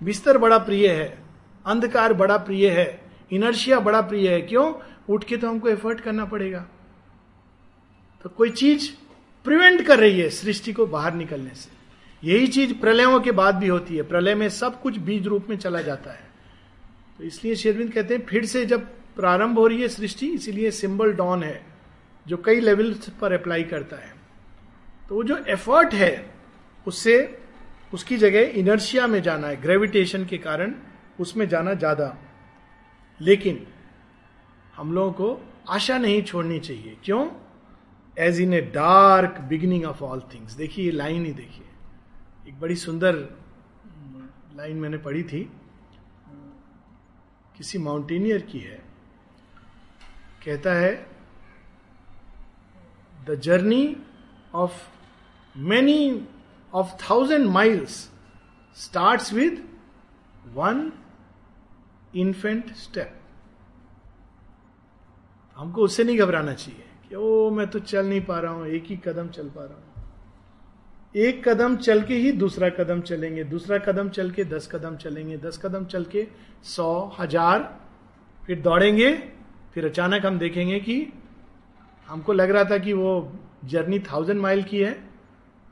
बिस्तर बड़ा प्रिय है, अंधकार बड़ा प्रिय है, इनर्शिया बड़ा प्रिय है, क्यों? उठ के तो हमको एफर्ट करना पड़ेगा। तो कोई चीज़ प्रिवेंट कर रही है सृष्टि को बाहर निकलने से। यही चीज़ प्रलयों के बाद भी होती है। प्रलय में सब कुछ बीज रूप में चला जाता है। तो इसलिए शेरविंद कहते हैं, फिर से जब प्रारंभ हो रही है सृष्टि, इसीलिए सिंबल डॉन है, जो कई लेवल्स पर अप्लाई करता है। तो वो जो एफर्ट है, उससे, उसकी जगह इनर्शिया में जाना है ग्रेविटेशन के कारण उसमें जाना ज़्यादा। लेकिन, हम लोगों को आशा नहीं छोड़नी चाहिए। क्यों? As in a dark beginning of all things देखिए लाइन ही देखिए। एक बड़ी सुंदर लाइन मैंने पढ़ी थी। किसी माउंटेनियर की है, कहता है the journey of many of thousand miles start with one infant step हमको उससे नहीं घबराना चाहिए कि, ओ, मैं तो चल नहीं पा रहा हूँ, एक ही कदम चल पा रहा हूँ. एक कदम चल के ही दूसरा कदम चलेंगे। दूसरा कदम चल के दस कदम चलेंगे। दस कदम चल के सौ हज़ार। फिर दौड़ेंगे। फिर अचानक हम देखेंगे कि हमको लग रहा था कि वो जर्नी थाउज़ेंड माइल की है।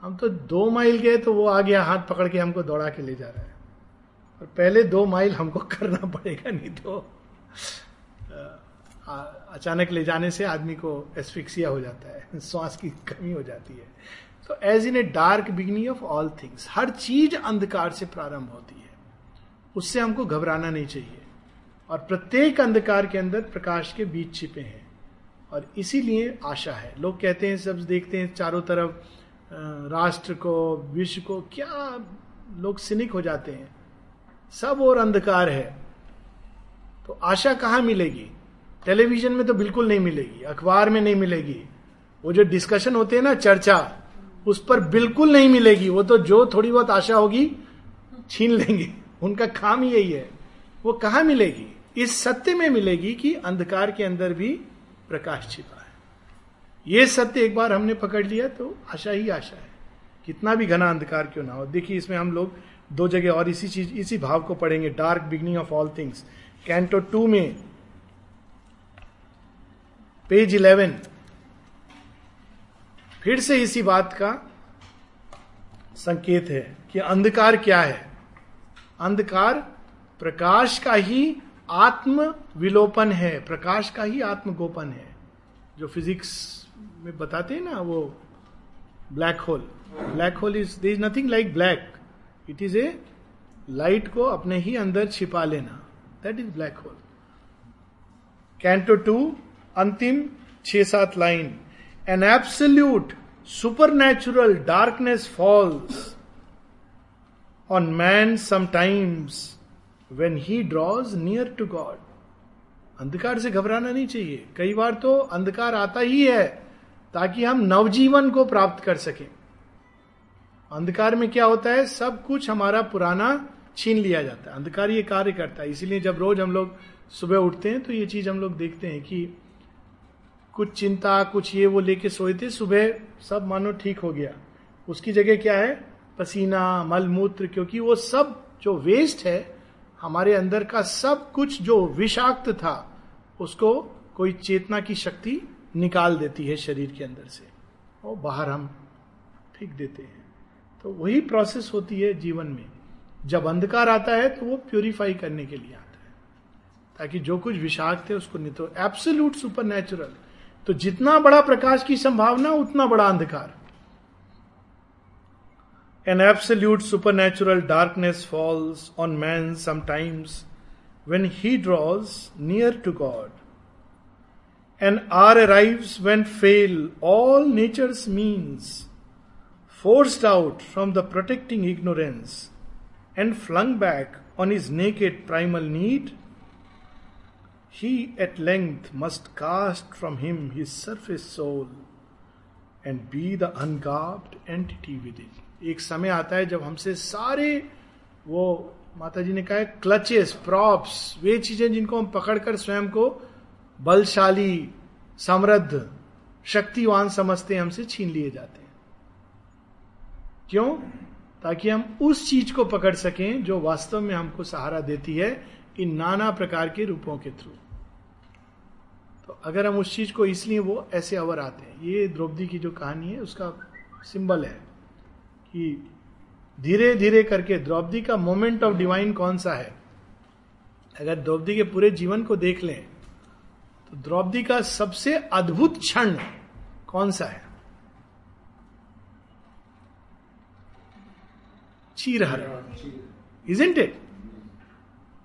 हम तो दो माइल गए तो वो आ गया हाथ पकड़ के हमको दौड़ा के ले जा रहा है। और पहले दो माइल हमको *laughs* करना पड़ेगा, नहीं तो अचानक ले जाने से आदमी को एस्फिक्सिया हो जाता है, *laughs* श्वास की कमी हो जाती है। तो as in a dark beginning of all things हर चीज़ अंधकार से प्रारंभ होती है। उससे हमको घबराना नहीं चाहिए। और प्रत्येक अंधकार के अंदर प्रकाश के बीच छिपे हैं। और इसीलिए आशा है। लोग कहते हैं, सब देखते हैं, चारों तरफ़ राष्ट्र को, विश्व को, क्या लोग सिनिक हो जाते हैं। सब और अंधकार है। तो आशा कहाँ मिलेगी? टेलीविज़न में तो बिल्कुल नहीं मिलेगी। अखबार में नहीं मिलेगी। वो जो डिस्कशन होते हैं ना, चर्चा उस पर बिल्कुल नहीं मिलेगी। वो तो जो थोड़ी बहुत आशा होगी, छीन लेंगे। उनका काम यही है। वो कहा मिलेगी? इस सत्य में मिलेगी कि अंधकार के अंदर भी प्रकाश छिपा है। ये सत्य एक बार हमने पकड़ लिया तो आशा ही आशा है। कितना भी घना अंधकार क्यों ना हो। देखिए, इसमें हम लोग दो जगह और इसी चीज़, इसी भाव को पढ़ेंगे। Dark beginning of all things canto two में पेज इलेवन फिर से इसी बात का संकेत है कि अंधकार क्या है? अंधकार प्रकाश का ही आत्म विलोपन है। प्रकाश का ही आत्मगोपन है। जो फिजिक्स में बताते हैं ना वो black hole. Black hole is they is nothing like black. It is a light को अपने ही अंदर छिपा लेना। That is black hole canto two अंतिम छह सात line. An absolute super natural darkness falls on man sometimes when he draws near to God अंधकार से घबराना नहीं चाहिए। कई बार तो अंधकार आता ही है ताकि हम नवजीवन को प्राप्त कर सकें। अंधकार में क्या होता है? सब कुछ हमारा पुराना छीन लिया जाता है। अंधकार ये कार्य करता है। इसीलिए जब रोज हम लोग सुबह उठते हैं तो ये चीज़ हम लोग देखते हैं कि कुछ चिंता, कुछ ये वो लेके सोए थे, सुबह सब मानो ठीक हो गया। उसकी जगह क्या है? पसीना, मलमूत्र, क्योंकि वो सब जो वेस्ट है, हमारे अंदर का सब कुछ जो विषाक्त था, उसको कोई चेतना की शक्ति निकाल देती है शरीर के अंदर से। और बाहर हम फेंक देते हैं। तो वही प्रोसेस होती है जीवन में। जब अंधकार आता है तो वो प्योरीफाई करने के लिए आता है। ताकि जो कुछ विषाक्त है, उसको नहीं तो एब्सोल्यूट सुपर नेचुरल तो जितना बड़ा प्रकाश की संभावना उतना बड़ा अंधकार। An absolute supernatural darkness falls on man sometimes when he draws near to God and are arrives when fail all nature's means forced out from the protecting ignorance and flung back on his naked primal need, he at length must cast from him his surface soul and be the ungarbed entity within. एक समय आता है जब हमसे सारे वो माता जी ने कहा क्लचेस प्रॉप्स वे चीज़ें जिनको हम पकड़कर स्वयं को बलशाली, समृद्ध, शक्तिवान समझते हैं, हमसे छीन लिए जाते हैं। क्यों? ताकि हम उस चीज़ को पकड़ सकें जो वास्तव में हमको सहारा देती है इन नाना प्रकार के रूपों के थ्रू। तो अगर हम उस चीज़ को इसलिए वो ऐसे अवर आते हैं, ये द्रौपदी की जो कहानी है, उसका सिंबल है कि धीरे धीरे करके द्रौपदी का मोमेंट ऑफ़ डिवाइन कौन सा है? अगर द्रौपदी के पूरे जीवन को देख लें तो द्रौपदी का सबसे अद्भुत क्षण कौन सा है? चीरहर। Isn't it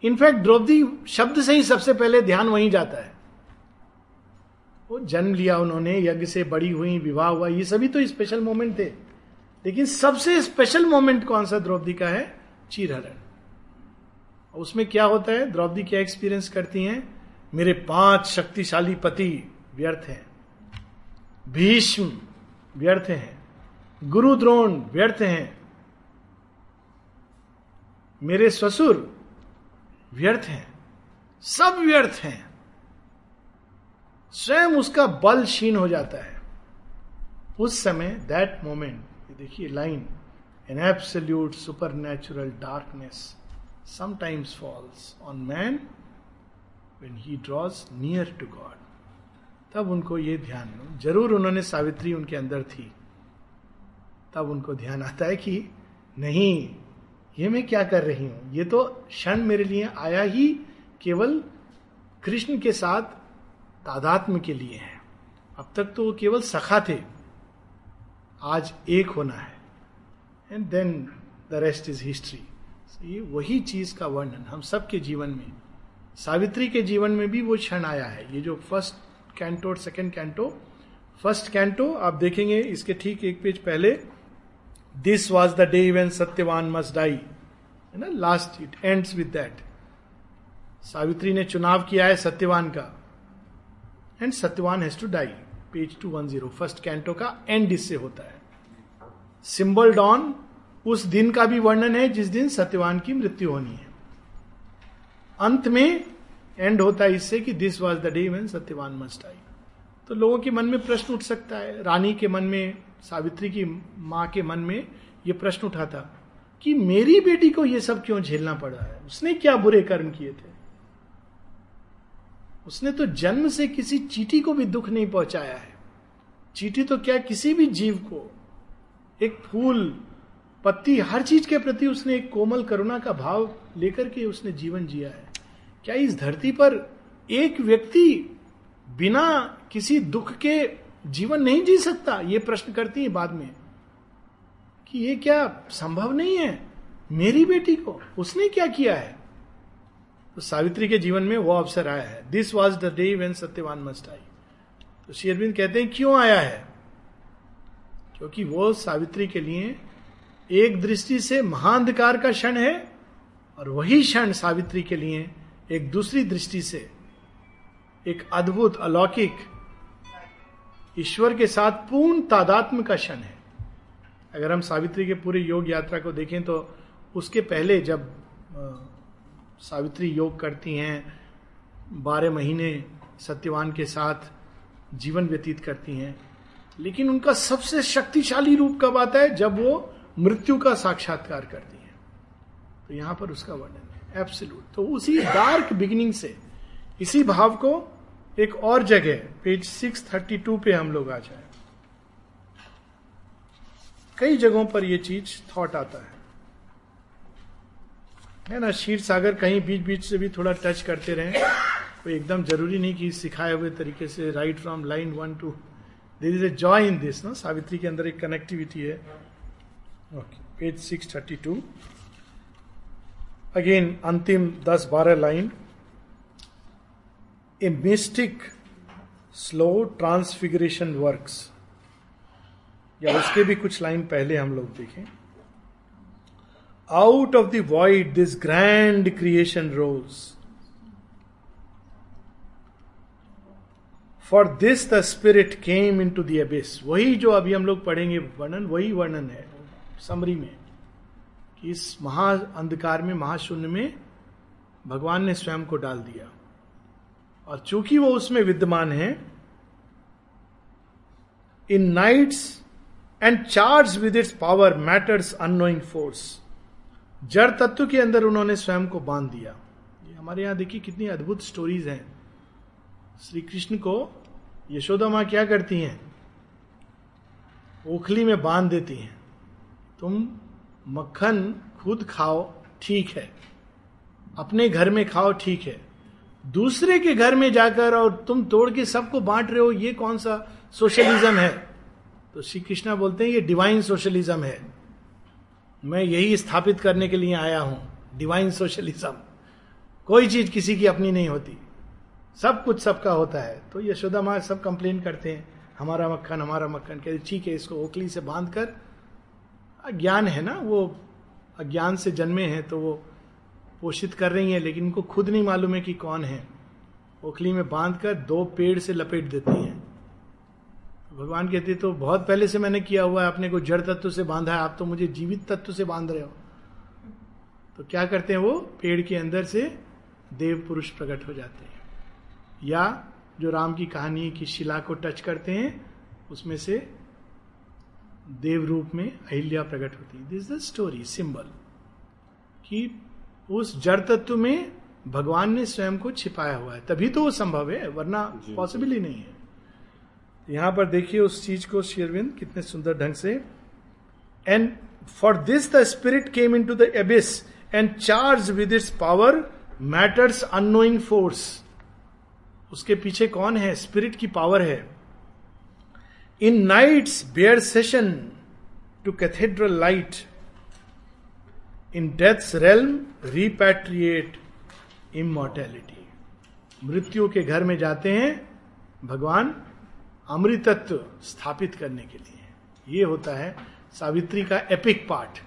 in fact Draupadi शब्द से ही सबसे पहले ध्यान वहीं जाता है। वो जन्म लिया उन्होंने, यज्ञ से बड़ी हुई, विवाह हुआ, ये सभी तो स्पेशल मोमेंट थे। लेकिन सबसे स्पेशल मोमेंट कौन सा द्रौपदी का है? चीरहरण। उसमें क्या होता है? द्रौपदी क्या एक्सपीरियंस करती हैं? मेरे पाँच शक्तिशाली पति व्यर्थ हैं। भीष्म व्यर्थ हैं। गुरु द्रोण व्यर्थ हैं। मेरे ससुर व्यर्थ हैं। सब व्यर्थ हैं। स्वयं उसका बल क्षीण हो जाता है। उस समय दैट मोमेंट देखिए line an absolute super natural darkness sometimes falls on man when he draws near to God तब उनको ये ध्यान, ज़रूर उन्होंने सावित्री उनके अंदर थी। तब उनको ध्यान आता है कि, नहीं, ये मैं क्या कर रही हूँ? ये तो क्षण मेरे लिए आया ही केवल कृष्ण के साथ तादात्म के लिए है। अब तक तो वो केवल सखा थे। आज एक होना है। And then the rest is history ये वही चीज़ का वर्णन हम सबके जीवन में, सावित्री के जीवन में भी वो क्षण आया है। ये जो फ़र्स्ट कैंटो और सेकेंड कैंटो फ़र्स्ट कैंटो आप देखेंगे, इसके ठीक एक पेज पहले this was the day when Satyavan must die है ना? Last it ends with that Savitri ने चुनाव किया है सत्यवान का। And Satyavan has to die page two one zero first canto का एंड इससे होता है। सिंबल डॉन उस दिन का भी वर्णन है जिस दिन सत्यवान की मृत्यु होनी है। अंत में एंड होता है इससे कि this was the day when Satyavan must die तो लोगों के मन में प्रश्न उठ सकता है। रानी के मन में, सावित्री की माँ के मन में यह प्रश्न उठा था कि मेरी बेटी को यह सब क्यों झेलना पड़ा है? उसने क्या बुरे कर्म किए थे? उसने तो जन्म से किसी चीटी को भी दुख नहीं पहुँचाया है। चीटी तो क्या किसी भी जीव को, एक फूल, पत्ती, हर चीज़ के प्रति उसने एक कोमल करुणा का भाव लेकर के उसने जीवन जिया है। क्या इस धरती पर एक व्यक्ति बिना किसी दुख के जीवन नहीं जी सकता? ये प्रश्न करती है बाद में कि ये क्या संभव नहीं है? मेरी बेटी को उसने क्या किया है? तो सावित्री के जीवन में वो अवसर आया है। This was the day when Satyavan must die तो शेरविंद कहते हैं, क्यों आया है? क्योंकि वो सावित्री के लिए एक दृष्टि से महाअंधकार का क्षण है और वही क्षण सावित्री के लिए एक दूसरी दृष्टि से एक अद्भुत, अलौकिक, ईश्वर के साथ पूर्ण तादात्म का क्षण है। अगर हम सावित्री के पूरे योग यात्रा को देखें तो उसके पहले जब सावित्री योग करती हैं, बारह महीने सत्यवान के साथ जीवन व्यतीत करती हैं। लेकिन उनका सबसे शक्तिशाली रूप कब आता है? जब वो मृत्यु का साक्षात्कार करती हैं। तो यहाँ पर उसका वर्णन है। एब्सोल्यूट तो उसी डार्क बिगिनिंग से, इसी भाव को एक और जगह पेज 632 पे हम लोग आ जाए। कई जगहों पर यह चीज़ थॉट आता है। है ना शीर सागर कहीं बीच बीच से भी थोड़ा टच करते रहे। कोई एकदम ज़रूरी नहीं कि सिखाए हुए तरीके से right from line one two there is a joy in this ना सावित्री के अंदर एक कनेक्टिविटी है। Okay page six thirty two again अंतिम दस बारह line a mystic slow transfiguration works या उसके भी कुछ लाइन पहले हम लोग देखें। Out of the void this grand creation rose for this the spirit came into this वही जो अभी हम लोग पढ़ेंगे वर्णन, वही वर्णन है समरी में, कि इस महा अंधकार में, महाशून्य में भगवान ने स्वयं को डाल दिया। और चूँकि वो उसमें विद्यमान है in night's and charge with its power matter's unknowing force जड़ तत्व के अंदर उन्होंने स्वयं को बाँध दिया। ये हमारे यहाँ देखिए कितनी अद्भुत स्टोरीज हैं। श्री कृष्ण को यशोदा माँ क्या करती हैं? ओखली में बाँध देती हैं। तुम मक्खन खुद खाओ, ठीक है। अपने घर में खाओ, ठीक है। दूसरे के घर में जाकर और तुम तोड़ के सबको बांट रहे हो, ये कौन सा सोशलिज्म है? तो श्री कृष्णा बोलते हैं, ये डिवाइन सोशलिज्म है। मैं यही स्थापित करने के लिए आया हूँ। डिवाइन सोशलिज्म कोई चीज़ किसी की अपनी नहीं होती। सब कुछ सबका होता है। तो यशोदा माँ सब कंप्लेन करते हैं। हमारा मक्खन हमारा मक्खन। कहते ठीक है, इसको ओखली से बाँध कर। अज्ञान है ना, वो अज्ञान से जन्मे हैं तो वो पोषित कर रही हैं, लेकिन उनको खुद नहीं मालूम है कि कौन है। ओखली में बाँध कर दो पेड़ से लपेट देती हैं। भगवान कहते तो बहुत पहले से मैंने किया हुआ है अपने को जड़ तत्व से बांधा है आप तो मुझे जीवित तत्व से बाँध रहे हो। तो क्या करते हैं वो? पेड़ के अंदर से देव पुरुष प्रकट हो जाते हैं। या जो राम की कहानी की शिला को टच करते हैं उसमें से देव रूप में अहिल्या प्रकट होती है। दिस द स्टोरी सिंबल कि उस जड़ तत्व में भगवान ने स्वयं को छिपाया हुआ है। तभी तो वो संभव है वरना पॉसिबल ही नहीं है। यहाँ पर देखिए उस चीज़ को शेरविंद कितने सुंदर ढंग से। And for this the spirit came in to the abyss and charge with its power matter's unknowing force उसके पीछे कौन है? स्पिरिट की पावर है। In night's bare session to cathedral light in death's realm repatriate immortality मृत्यु के घर में जाते हैं, भगवान अमृतत्व स्थापित करने के लिए। ये होता है सावित्री का एपिक पार्ट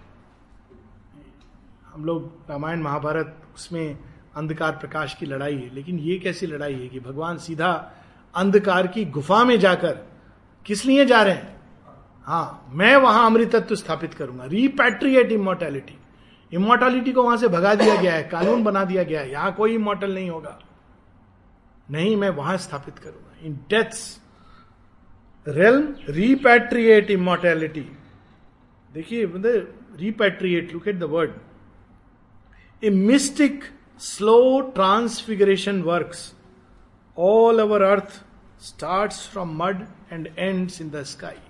हम लोग रामायण महाभारत उसमें अंधकार प्रकाश की लड़ाई है, लेकिन ये कैसी लड़ाई है कि भगवान सीधा अंधकार की गुफा में जाकर किस लिए जा रहे हैं? हाँ मैं वहाँ अमृतत्व स्थापित करूँगा। रीपैट्रिएट इमोर्टैलिटी इमोर्टैलिटी को वहाँ से भगा दिया गया है, कानून बना दिया गया है। यहाँ कोई इमोर्टल नहीं होगा। नहीं, मैं वहाँ स्थापित करूँगा। In death's realm repatriate immortality देखिए repatriate look at the word a mystic slow transfiguration works all our earth start from mud and ends in the sky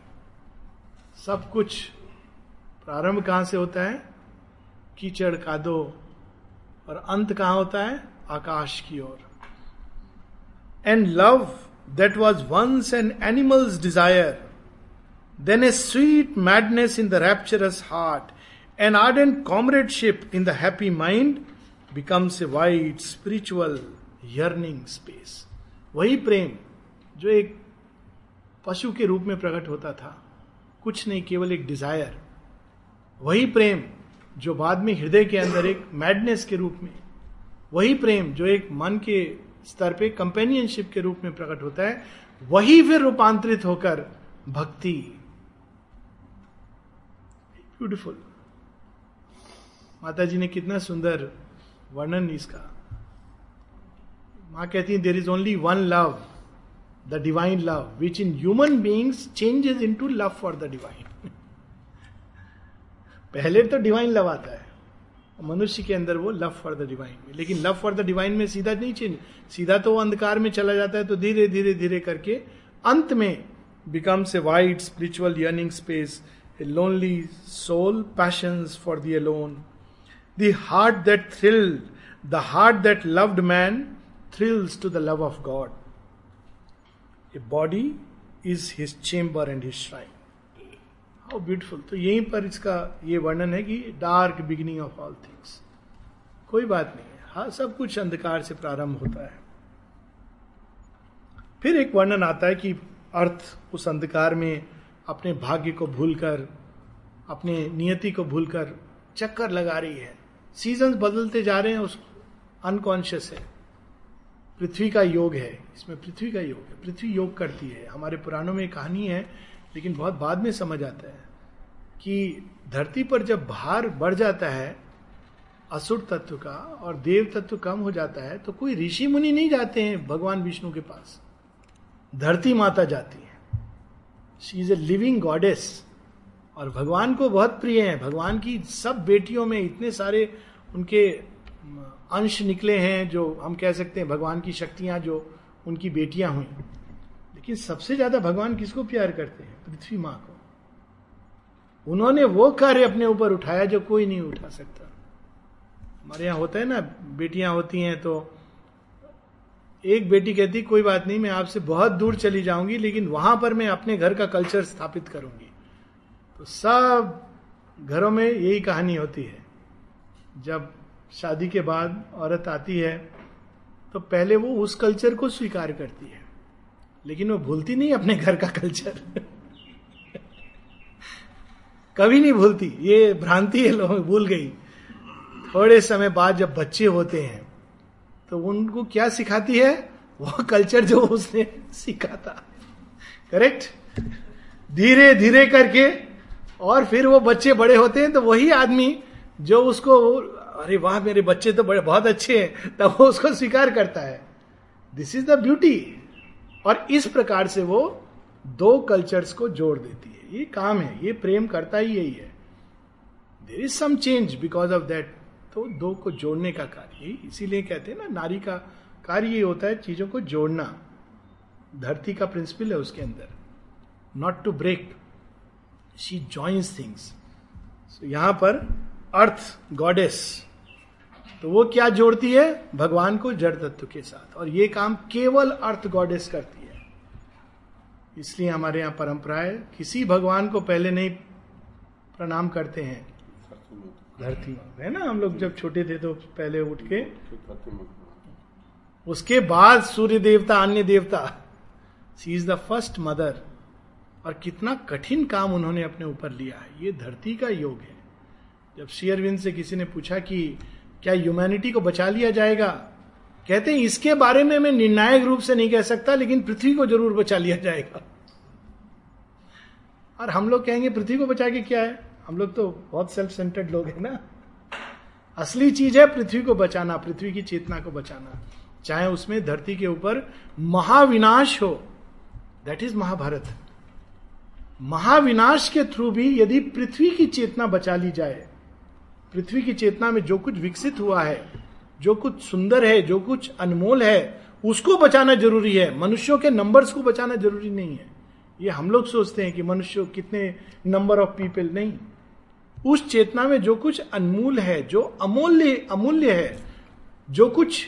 सब कुछ प्रारंभ कहाँ से होता है? कीचड़ का दो और अंत कहाँ होता है? आकाश की ओर। And love that was once an animal's desire then a sweet madness in the rapturous heart an ardent comradeship in the happy mind becomes a white spiritual yearning space वही प्रेम जो एक पशु के रूप में प्रकट होता था, कुछ नहीं, केवल एक डिज़ायर वही प्रेम जो बाद में हृदय के अंदर एक मैडनेस के रूप में, वही प्रेम जो एक मन के स्तर पे कंपेनियनशिप के रूप में प्रकट होता है, वही फिर रूपांतरित होकर भक्ति। ब्यूटिफुल माता जी ने कितना सुंदर वर्णन इसका। माँ कहती है there is only one love the divine love which in human beings changes into love for the divine पहले तो डिवाइन लव आता है। मनुष्य के अंदर वो लव फॉर द डिवाइन में। लेकिन लव फॉर द डिवाइन में सीधा नहीं चेंज। सीधा तो वो अंधकार में चला जाता है तो धीरे धीरे धीरे करके अंत में becomes a wide spiritual yearning space a lonely soul passion for the alone the heart that thrill the heart that loved man thrills to the love of God a body is his chamber and his shrine how beautiful तो यहीं पर इसका ये वर्णन है कि dark beginning of all things कोई बात नहीं है। हाँ सब कुछ अंधकार से प्रारंभ होता है। फिर एक वर्णन आता है कि अर्थ उस अंधकार में अपने भाग्य को भूलकर, अपने नियति को भूलकर चक्कर लगा रही है। सीज़न बदलते जा रहे हैं, उस अनकॉन्शियस है। पृथ्वी का योग है। इसमें पृथ्वी का योग है। पृथ्वी योग करती है। हमारे पुराणों में कहानी है लेकिन बहुत बाद में समझ आता है कि धरती पर जब भार बढ़ जाता है, असुर तत्व का और देव तत्व कम हो जाता है तो कोई ऋषि मुनि नहीं जाते हैं भगवान विष्णु के पास। धरती माता जाती है। She is a living goddess और भगवान को बहुत प्रिय है। भगवान की सब बेटियों में इतने सारे उनके अंश निकले हैं जो हम कह सकते हैं भगवान की शक्तियाँ जो उनकी बेटियाँ हुई। लेकिन सबसे ज़्यादा भगवान किसको प्यार करते हैं? पृथ्वी माँ को। उन्होंने वो कार्य अपने ऊपर उठाया जो कोई नहीं उठा सकता। हमारे यहाँ होता है ना, बेटियाँ होती हैं तो एक बेटी कहती कोई बात नहीं, मैं आपसे बहुत दूर चली जाऊँगी, लेकिन वहाँ पर मैं अपने घर का कल्चर स्थापित करूँगी। तो सब घरों में यही कहानी होती है। जब शादी के बाद औरत आती है तो पहले वो उस कल्चर को स्वीकार करती है। लेकिन वो भूलती नहीं अपने घर का कल्चर कभी नहीं भूलती. ये भ्रांति है लोग भूल गई. थोड़े समय बाद जब बच्चे होते हैं तो उनको क्या सिखाती है? वो कल्चर जो उसने सीखा था करेक्ट धीरे धीरे करके, और फिर वो बच्चे बड़े होते हैं तो वही आदमी जो उसको, अरे वाह, मेरे बच्चे तो बड़े, बहुत अच्छे हैं, तब वो उसको स्वीकार करता है. दिस इज़ द ब्यूटी और इस प्रकार से वो दो कल्चर्स को जोड़ देती है। ये काम है, ये प्रेम करता ही यही है। There is some change because of that तो दो को जोड़ने का कार्य, इसीलिए कहते हैं ना, नारी का कार्य ये होता है चीज़ों को जोड़ना। धरती का प्रिंसिपल है उसके अंदर। Not to break she joins things यहाँ पर अर्थ गॉडेस तो वो क्या जोड़ती है? भगवान को जड़ तत्व के साथ। और ये काम केवल अर्थ गॉडेस करती है। इसलिए हमारे यहाँ परंपरा है, किसी भगवान को पहले नहीं प्रणाम करते हैं। धरती है ना? हम लोग जब छोटे थे तो पहले उठ के उसके बाद सूर्य देवता, अन्य देवता। She is the first mother और कितना कठिन काम उन्होंने अपने ऊपर लिया है। ये धरती का योग है। जब शेयरविंद से किसी ने पूछा कि क्या ह्यूमैनिटी को बचा लिया जाएगा? कहते हैं, इसके बारे में मैं निर्णायक रूप से नहीं कह सकता, लेकिन पृथ्वी को ज़रूर बचा लिया जाएगा। और हम लोग कहेंगे, पृथ्वी को बचा के क्या है? हम लोग तो बहुत सेल्फ सेंटर्ड लोग हैं ना। असली चीज़ है पृथ्वी को बचाना, पृथ्वी की चेतना को बचाना। चाहे उसमें धरती के ऊपर महाविनाश हो दैट इज़ महाभारत। महाविनाश के थ्रू भी यदि पृथ्वी की चेतना बचा ली जाए पृथ्वी की चेतना में जो कुछ विकसित हुआ है, जो कुछ सुंदर है, जो कुछ अनमोल है, उसको बचाना ज़रूरी है। मनुष्यों के नंबर्स को बचाना ज़रूरी नहीं है। ये हम लोग सोचते हैं कि मनुष्य कितने नंबर ऑफ़ पीपल नहीं। उस चेतना में जो कुछ अनमूल है, जो अमूल्य अमूल्य है, जो कुछ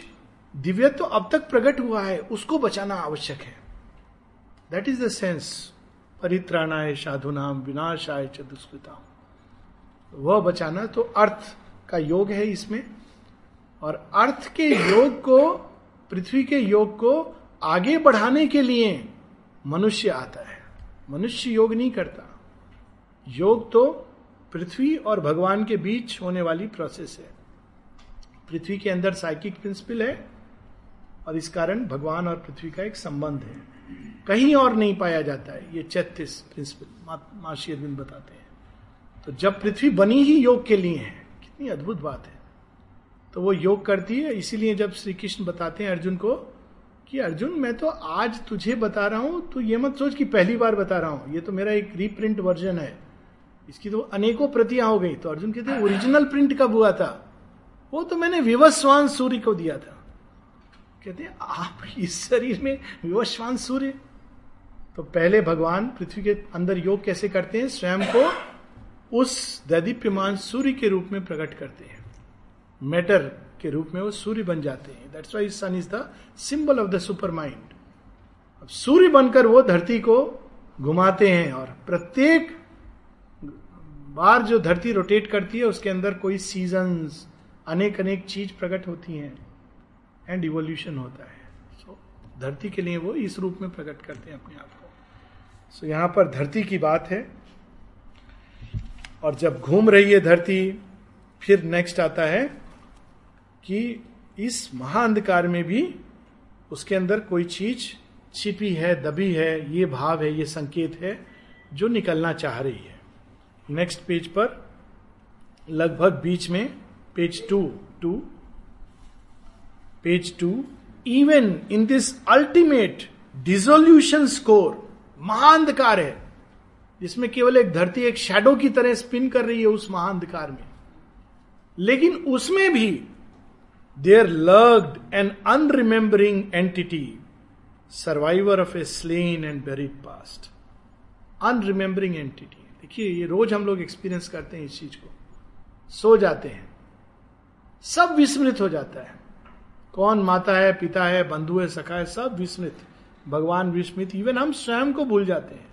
दिव्य तो अब तक प्रकट हुआ है, उसको बचाना आवश्यक है। दैट इज़ द सेंस परित्राणाय साधु नाम विनाशाय च दुष्कृता वह बचाना तो अर्थ का योग है इसमें। और अर्थ के योग को, पृथ्वी के योग को आगे बढ़ाने के लिए मनुष्य आता है। मनुष्य योग नहीं करता। योग तो पृथ्वी और भगवान के बीच होने वाली प्रोसेस है। पृथ्वी के अंदर साइकिक प्रिंसिपल है, और इस कारण भगवान और पृथ्वी का एक संबंध है। कहीं और नहीं पाया जाता है, ये चैतीस प्रिंसिपल माशी अरविंद बताते हैं। तो जब पृथ्वी बनी ही योग के लिए है, कितनी अद्भुत बात है। तो वो योग करती है, इसीलिए जब श्री कृष्ण बताते हैं अर्जुन को कि अर्जुन, मैं तो आज तुझे बता रहा हूँ तो ये मत सोच कि पहली बार बता रहा हूँ, ये तो मेरा एक रीप्रिंट वर्जन है। इसकी तो अनेकों प्रतियाँ हो गई। तो अर्जुन कहते ओरिजिनल प्रिंट कब हुआ था? वो तो मैंने विवस्वान सूर्य को दिया था। कहते आप इस शरीर में विवस्वान सूर्य? तो पहले भगवान पृथ्वी के अंदर योग कैसे करते हैं? स्वयं को उस दैदीप्यमान सूर्य के रूप में प्रकट करते हैं। मैटर के रूप में वो सूर्य बन जाते हैं। That's why sun is the symbol of the supermind अब सूर्य बनकर वो धरती को घुमाते हैं और प्रत्येक बार जो धरती रोटेट करती है उसके अंदर कोई सीजन्स अनेक अनेक चीज़ प्रकट होती हैं एंड इवोल्यूशन होता है। सो so, धरती के लिए वो इस रूप में प्रकट करते हैं अपने आप को। सो so, यहाँ पर धरती की बात है। और जब घूम रही है धरती, फिर नेक्स्ट आता है कि इस महाअंधकार में भी उसके अंदर कोई चीज़ छिपी है, दबी है, ये भाव है, ये संकेत है, जो निकलना चाह रही है। नेक्स्ट पेज पर लगभग बीच में page two two page two even in this ultimate dissolution score महाअंधकार है। जिसमें केवल एक धरती, एक शेडो की तरह स्पिन कर रही है उस महाअंधकार में। लेकिन उसमें भी there lurked an unremembering entity survivor of a slain and buried past unremembering entity देखिए, ये रोज हम लोग एक्सपीरियंस करते हैं इस चीज़ को। सो जाते हैं। सब विस्मृत हो जाता है। कौन माता है, पिता है, बंधु है, सखा है, सब विस्मृत। भगवान विस्मृत। इवन हम स्वयं को भूल जाते हैं।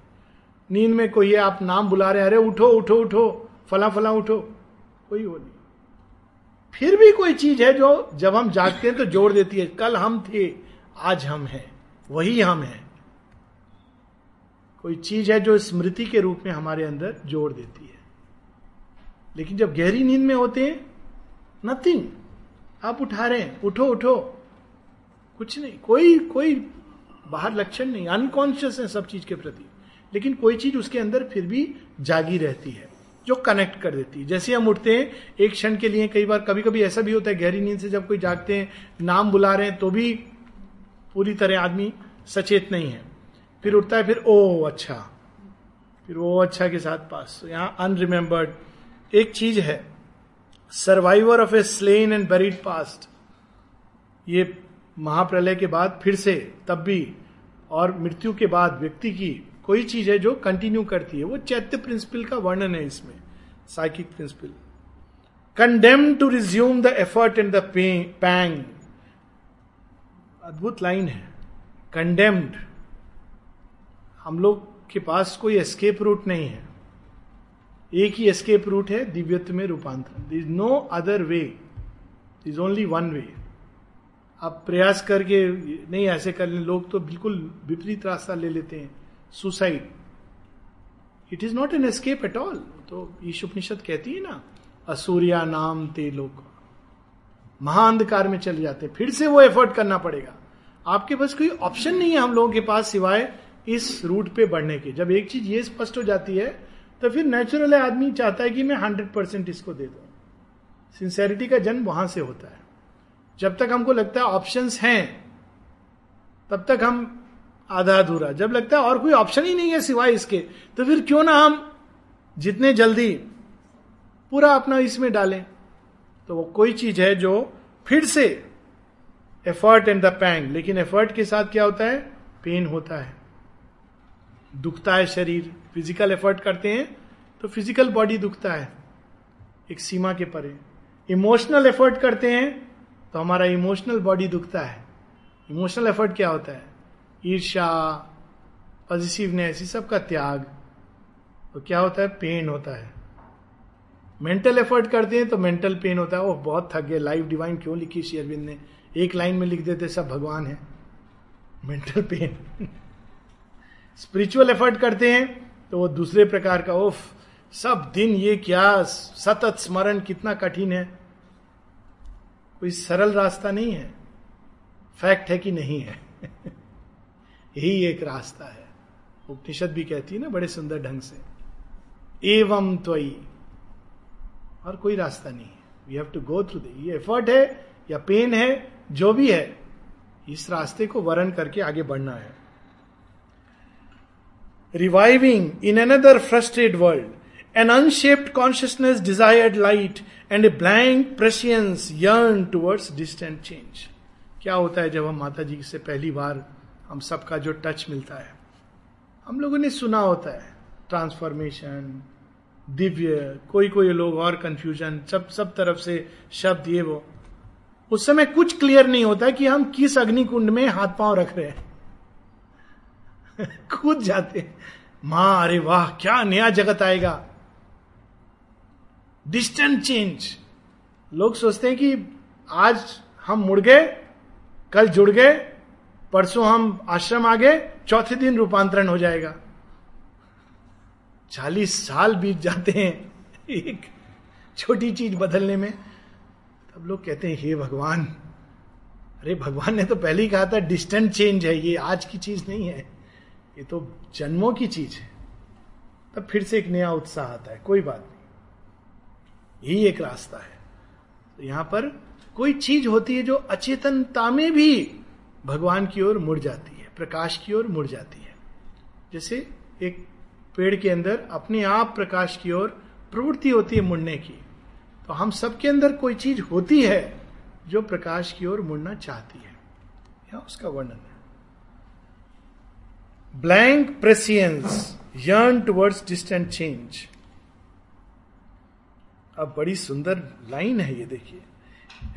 नींद में कोई है आप नाम बुला रहे हैं, अरे उठो उठो उठो, फला फला, उठो। कोई वो नहीं। फिर भी कोई चीज़ है जो जब हम जागते हैं तो जोड़ देती है, कल हम थे, आज हम हैं, वही हम हैं। कोई चीज़ है जो स्मृति के रूप में हमारे अंदर जोड़ देती है। लेकिन जब गहरी नींद में होते हैं नथिंग आप उठा रहे हैं, उठो उठो, कुछ नहीं, कोई कोई बाहर लक्षण नहीं अनकॉन्शियस है सब चीज़ के प्रति। लेकिन कोई चीज़ उसके अंदर फिर भी जागी रहती है, जो कनेक्ट कर देती है। जैसे हम उठते हैं, एक क्षण के लिए कई बार कभी कभी ऐसा भी होता है, गहरी नींद से जब कोई जागते हैं, नाम बुला रहे हैं तो भी पूरी तरह आदमी सचेत नहीं है। फिर उठता है, फिर ओ अच्छा। फिर ओ अच्छा के साथ पास। तो यहाँ अनरिमेंबर्ड एक चीज़ है survivor of a slain and buried past ये महाप्रलय के बाद फिर से, तब भी और मृत्यु के बाद व्यक्ति की कोई चीज़ है जो कंटिन्यू करती है। वो चैत्य प्रिंसिपल का वर्णन है इसमें psychic principle condemn to resume the effort and the pang अद्भुत लाइन है। कंडेम्ड हम लोग के पास कोई एस्केप रूट नहीं है। एक ही एस्केप रूट है दिव्यत्व में रूपांतरण। Is no other way is only one way आप प्रयास करके, नहीं, ऐसे कर ले। लोग तो बिल्कुल विपरीत रास्ता ले लेते हैं। Suicide. It is not an escape at all तो ईश उपनिषद कहती है ना, असूर्या नाम ते लोग महाअंधकार में चले जाते फिर से वो एफर्ट करना पड़ेगा। आपके पास कोई ऑप्शन नहीं है हम लोगों के पास सिवाय इस रूट पे बढ़ने के। जब एक चीज़ ये स्पष्ट हो जाती है तो फिर नेचुरल आदमी चाहता है कि मैं हंड्रेड परसेंट इसको दे दू। सिंसेरिटी का जन्म वहाँ से होता है। जब तक हमको लगता है ऑप्शंस हैं, तब तक हम आधा अधूरा। जब लगता है और कोई ऑप्शन ही नहीं है सिवाय इसके तो फिर क्यों ना हम जितने जल्दी पूरा अपना इसमें डालें। तो वो कोई चीज़ है जो फिर से एफर्ट एंड द पैंग लेकिन एफर्ट के साथ क्या होता है? पेन होता है। दुखता है शरीर। फ़िज़िकल एफर्ट करते हैं तो फ़िज़िकल बॉडी दुखता है। एक सीमा के परे। इमोशनल एफर्ट करते हैं तो हमारा इमोशनल बॉडी दुखता है। इमोशनल एफर्ट क्या होता है? ईर्षा पॉजिटिवनेस इस सब का त्याग। तो क्या होता है? पेन होता है। मेंटल एफर्ट करते हैं तो मेंटल पेन होता है। ओह, बहुत थक गए लाइफ डिवाइन क्यों लिखी श्री अरविंद ने? एक लाइन में लिख देते, सब भगवान है। Mental pen. स्पिरिचुअल एफर्ट करते हैं तो वो दूसरे प्रकार का ओफ सब दिन ये क्या सतत स्मरण कितना कठिन है। कोई सरल रास्ता नहीं है। फैक्ट है कि नहीं है। *laughs* यही एक रास्ता है। उपनिषद भी कहती है ना, बड़े सुंदर ढंग से, एवं त्वई और कोई रास्ता नहीं है। We have to go through ये एफर्ट है, या पेन है, जो भी है, इस रास्ते को वर्ण करके आगे बढ़ना है। Reviving in another frustrate world an unshaped consciousness desired light and a blank prescience yearn towards distant change क्या होता है जब हम माता जी से पहली बार हम सबका जो टच मिलता है। हम लोगों ने सुना होता है ट्रांसफॉर्मेशन दिव्य कोई कोई लोग और कंफ्यूजन सब सब तरफ़ से शब्द ये वो। उस समय कुछ क्लियर नहीं होता कि हम किस अग्निकुंड में हाथ पाँव रख रहे हैं। *laughs* कूद जाते माँ, अरे वाह, क्या नया जगत आएगा। डिस्टेंट चेंज लोग सोचते हैं कि आज हम मुड़ गए, कल जुड़ गए परसों हम आश्रम आ गए चौथे दिन रूपांतरण हो जाएगा। चालीस साल बीत जाते हैं एक छोटी चीज़ बदलने में। तब लोग कहते हैं, हे भगवान। अरे, भगवान ने तो पहले ही कहा था डिस्टेंट चेंज है, ये आज की चीज़ नहीं है। ये तो जन्मों की चीज़ है। तब फिर से एक नया उत्साह आता है, कोई बात नहीं। यही एक रास्ता है। तो यहाँ पर कोई चीज़ होती है जो अचेतनता में भी भगवान की ओर मुड़ जाती है, प्रकाश की ओर मुड़ जाती है। जैसे एक पेड़ के अंदर अपने आप प्रकाश की ओर प्रवृत्ति होती है मुड़ने की तो हम सबके अंदर कोई चीज़ होती है जो प्रकाश की ओर मुड़ना चाहती है। या उसका वर्णन है। Blank prescience yearn towards distant change अब बड़ी सुंदर लाइन है ये देखिए।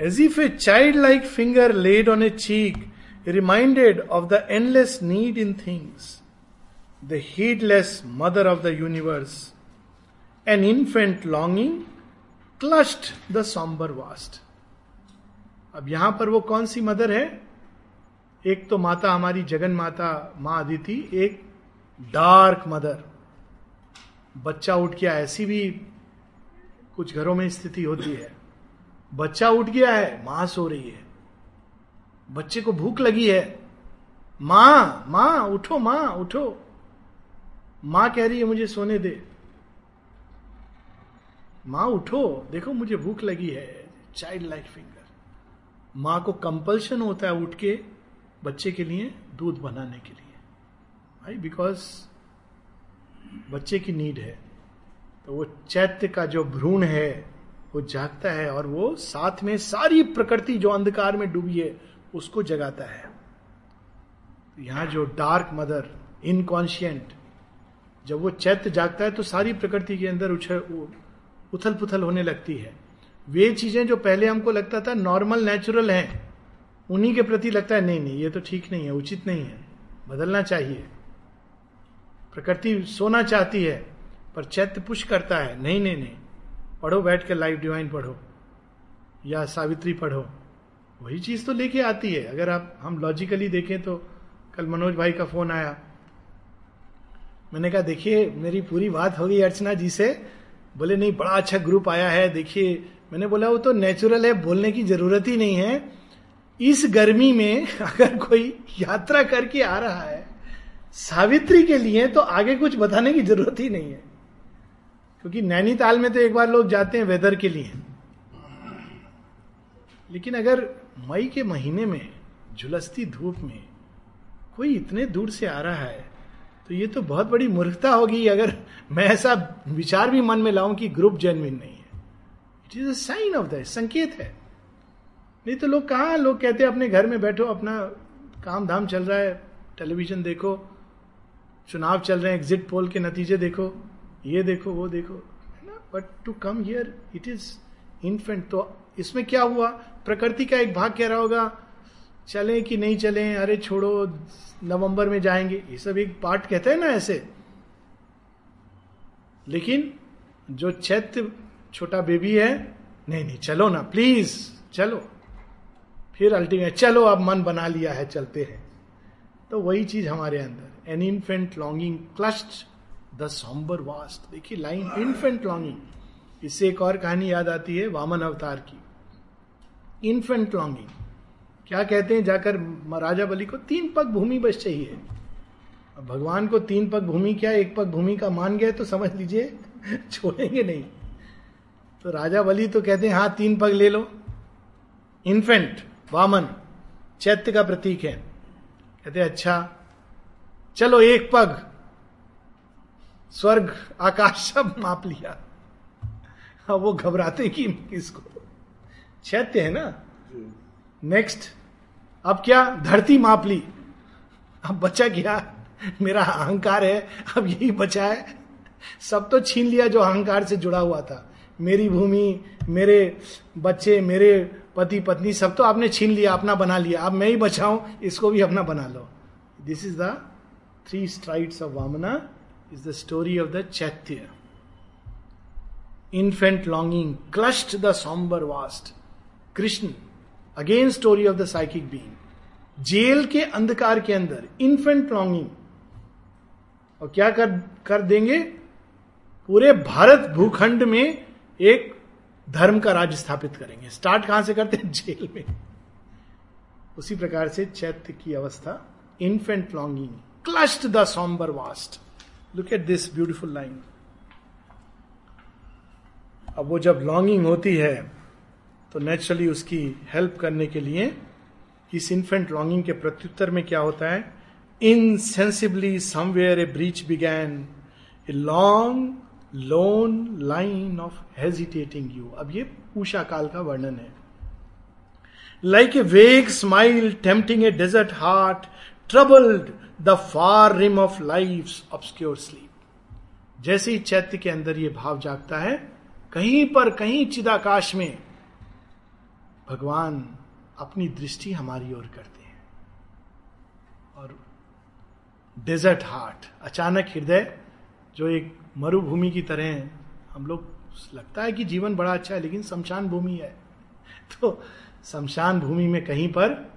As if a childlike finger laid on a cheek reminded of the endless need in things the heedless mother of the universe, an infant longing clutched the somber vast. अब यहाँ पर वो कौन सी मदर है? एक तो माता हमारी जगन माता माँ अदिति एक डार्क मदर बच्चा उठ गया ऐसी भी कुछ घरों में स्थिति होती है। बच्चा उठ गया है माँ सो रही है। बच्चे को भूख लगी है। माँ माँ, उठो माँ उठो। माँ कह रही है, मुझे सोने दे। माँ, उठो। देखो, मुझे भूख लगी है। चाइल्ड लाइक फिंगर माँ को कंपल्शन होता है उठ के बच्चे के लिए, दूध बनाने के लिए। भाई बिकॉज़ बच्चे की नीड है। तो वो चैत्य का जो भ्रूण है, वो जागता है और वो साथ में सारी प्रकृति जो अंधकार में डूबी है उसको जगाता है। यहाँ जो डार्क मदर इनकॉन्शियंट जब वो चैत्य जागता है तो सारी प्रकृति के अंदर उछल उथल पुथल होने लगती है। वे चीज़ें जो पहले हमको लगता था नॉर्मल नेचुरल हैं, उन्हीं के प्रति लगता है, नहीं नहीं, ये तो ठीक नहीं है, उचित नहीं है, बदलना चाहिए। प्रकृति सोना चाहती है, पर चैत्य पुश करता है, नहीं नहीं नहीं, पढ़ो बैठ कर लाइफ डिवाइन पढ़ो, या सावित्री पढ़ो। वही चीज़ तो लेके आती है। अगर आप, हम लॉजिकली देखें तो कल मनोज भाई का फ़ोन आया। मैंने कहा, देखिए, मेरी पूरी बात हो गई अर्चना जी से। बोले, नहीं, बड़ा अच्छा ग्रुप आया है, देखिए। मैंने बोला, वो तो नेचुरल है, बोलने की ज़रूरत ही नहीं है। इस गर्मी में *laughs* अगर कोई यात्रा करके आ रहा है, सावित्री के लिए तो आगे कुछ बताने की ज़रूरत ही नहीं है। क्योंकि नैनीताल में तो एक बार लोग जाते हैं वेदर के लिए। लेकिन अगर मई के महीने में, झुलसती धूप में, कोई इतने दूर से आ रहा है तो ये तो बहुत बड़ी मूर्खता होगी अगर मैं ऐसा विचार भी मन में लाऊं कि ग्रुप जेनविन नहीं है। It is a sign of the संकेत है। नहीं तो लोग कहा, लोग कहते हैं, अपने घर में बैठो, अपना काम धाम चल रहा है टेलीविज़न देखो, चुनाव चल रहे हैं एग्जिट पोल के नतीजे देखो, ये देखो, वो देखो, है ना? But to come here it is infant तो इसमें क्या हुआ? प्रकृति का एक भाग कह रहा होगा, चले कि नहीं चले, अरे छोड़ो, नवंबर में जाएँगे। ये सब एक पार्ट कहते हैं ना ऐसे। लेकिन जो चैत्य छोटा बेबी है, नहीं नहीं, चलो ना प्लीज़ चलो। फिर अल्टीमेट चलो, अब मन बना लिया है, चलते हैं। तो वही चीज़ हमारे अंदर an infant longing clutched the sombre vast देखिए लाइन इन्फेंट लॉन्गिंग इससे एक और कहानी याद आती है, वामन अवतार की। इन्फेंट लॉन्गिंग क्या कहते हैं जाकर राजा बलि को? तीन पग भूमि बस चाहिए। भगवान को तीन पग भूमि, क्या एक पग भूमि का मान गए तो समझ लीजिए, *laughs* छोड़ेंगे नहीं। तो राजा बलि तो कहते हैं हाँ तीन पग ले लो। इन्फेंट वामन, चैत्य का प्रतीक है। कहते अच्छा चलो एक पग। स्वर्ग, आकाश, सब माप लिया। अब वो घबराते कि किसको चैत्य है ना? नेक्स्ट अब क्या धरती माप ली? अब बचा क्या? मेरा अहंकार है अब यही बचा है। सब तो छीन लिया जो अहंकार से जुड़ा हुआ था। मेरी भूमि मेरे बच्चे मेरे पति पत्नी सब तो आपने छीन लिया अपना बना लिया। अब मैं ही बचाऊं इसको भी अपना बना लो। This is the three strides of Vamana is the story of the chaitya infant longing clutched the sombre vast Krishna again story of the psychic being jail के अंधकार के अंदर इन्फेंट लॉन्गिंग और क्या कर कर देंगे? पूरे भारत भूखंड में एक धर्म का राज्य स्थापित करेंगे। स्टार्ट कहाँ से करते हैं? *laughs* जेल में। उसी प्रकार से चैत्य की अवस्था infant longing clutched the sombre vast look at this beautiful line अब वो जब लॉन्गिंग होती है तो नेचुरली उसकी हेल्प करने के लिए इस इन्फेंट लॉन्गिंग के प्रत्युत्तर में क्या होता है? Insensibly somewhere a breach began a long lone line of hesitating hue अब ये उषा काल का वर्णन है। Like a vague smile tempting a desert heart troubled the far rim of life obscure sleep जैसे ही चैत्य के अंदर ये भाव जागता है, कहीं पर कहीं चिदाकाश में भगवान अपनी दृष्टि हमारी ओर करते हैं। और डेजर्ट हार्ट अचानक हृदय जो एक मरुभूमि की तरह हम लोग, लगता है कि जीवन बड़ा अच्छा है, लेकिन शमशान भूमि है। *laughs* तो शमशान भूमि में कहीं पर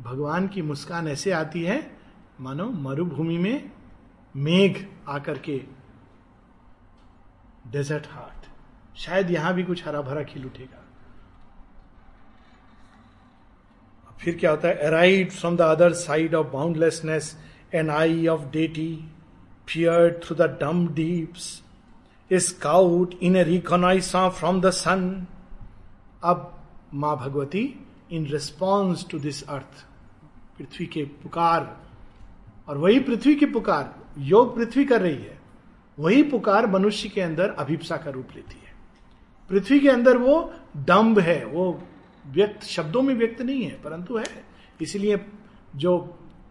भगवान की मुस्कान ऐसे आती है, मानो मरुभूमि में मेघ आकर के डेजर्ट हार्ट शायद यहाँ भी कुछ हरा भरा खिल उठेगा। फिर क्या होता है? Arrive from the other side of boundlessness an eye of deity peered through the dumb deeps scout in a reconnaissance from the sun अब माँ Bhagavati in response to this earth पृथ्वी के पुकार, और वही पृथ्वी की पुकार, योग पृथ्वी कर रही है, वही पुकार मनुष्य के अंदर अभिप्सा का रूप लेती है। पृथ्वी के अंदर वो डम्ब है, वो व्यक्त, शब्दों में व्यक्त नहीं है, परंतु है। इसलिए जो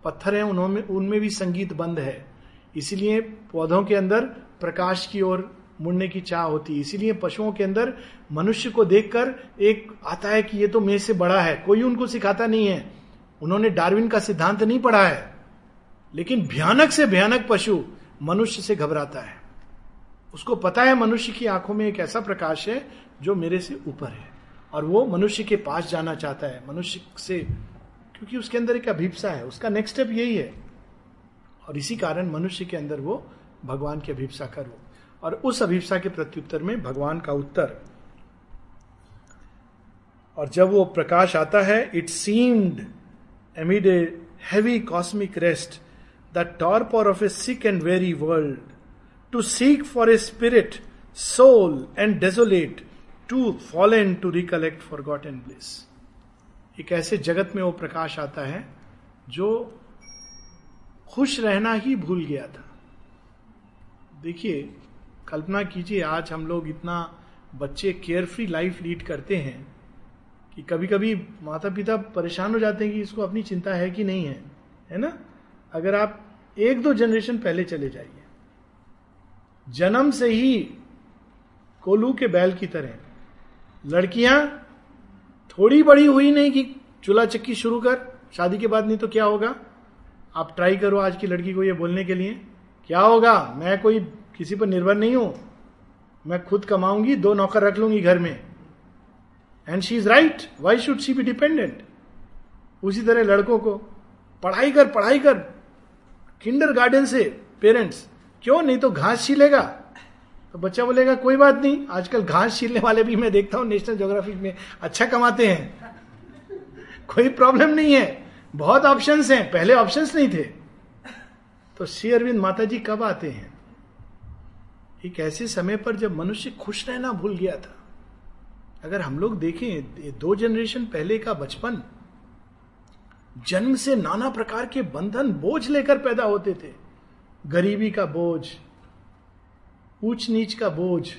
पत्थर है, उन्होंने, उनमें भी संगीत बंद है। इसीलिए पौधों के अंदर प्रकाश की ओर मुड़ने की चाह होती है। इसीलिए पशुओं के अंदर मनुष्य को देखकर एक आता है कि ये तो मेरे से बड़ा है, कोई उनको सिखाता नहीं है। उन्होंने डार्विन का सिद्धांत नहीं पढ़ा है, लेकिन भयानक से भयानक पशु मनुष्य से घबराता है। उसको पता है मनुष्य की आँखों में एक ऐसा प्रकाश है जो मेरे से ऊपर है। और वो मनुष्य के पास जाना चाहता है, मनुष्य से, क्योंकि उसके अंदर एक अभिप्सा है, उसका नेक्स्ट स्टेप यही है। और इसी कारण मनुष्य के अंदर वो भगवान की अभिप्सा करो और उस अभिप्सा के प्रत्युत्तर में भगवान का उत्तर। और जब वो प्रकाश आता है it seemed amid a heavy cosmic rest the torpor of a sick and weary world to seek for a spirit sole and desolate too fallen to recollect forgot and bliss. एक ऐसे जगत में वो प्रकाश आता है जो खुश रहना ही भूल गया था। देखिए, कल्पना कीजिए, आज हम लोग इतना बच्चे केयरफ्री लाइफ लीड करते हैं कि कभी कभी माता पिता परेशान हो जाते हैं कि इसको अपनी चिंता है कि नहीं है है ना? अगर आप एक दो जनरेशन पहले चले जाइए, जन्म से ही कोलू के बैल की तरह लड़कियाँ थोड़ी बड़ी हुई नहीं कि चूल्हा चक्की शुरू कर, शादी के बाद नहीं तो क्या होगा? आप ट्राई करो आज की लड़की को ये बोलने के लिए। क्या होगा? मैं कोई किसी पर निर्भर नहीं हूँ। मैं खुद कमाऊँगी, दो नौकर रख लूँगी घर में। And she is right why should she be dependent उसी तरह लड़कों को पढ़ाई कर पढ़ाई कर। किंडर गार्डन से पेरेंट्स क्यों? नहीं तो घास छीलेगा। तो बच्चा बोलेगा, कोई बात नहीं, आजकल घास छीलने वाले भी मैं देखता हूँ नेशनल ज्योग्राफी में अच्छा कमाते हैं। कोई प्रॉब्लम नहीं है। बहुत ऑप्शन हैं, पहले ऑप्शन नहीं थे। तो श्री अरविंद माता जी कब आते हैं? एक ऐसे समय पर जब मनुष्य खुश रहना भूल गया था। अगर हम लोग देखें दो जनरेशन पहले का बचपन, जन्म से नाना प्रकार के बंधन, बोझ लेकर पैदा होते थे। गरीबी का बोझ ऊंच नीच का बोझ,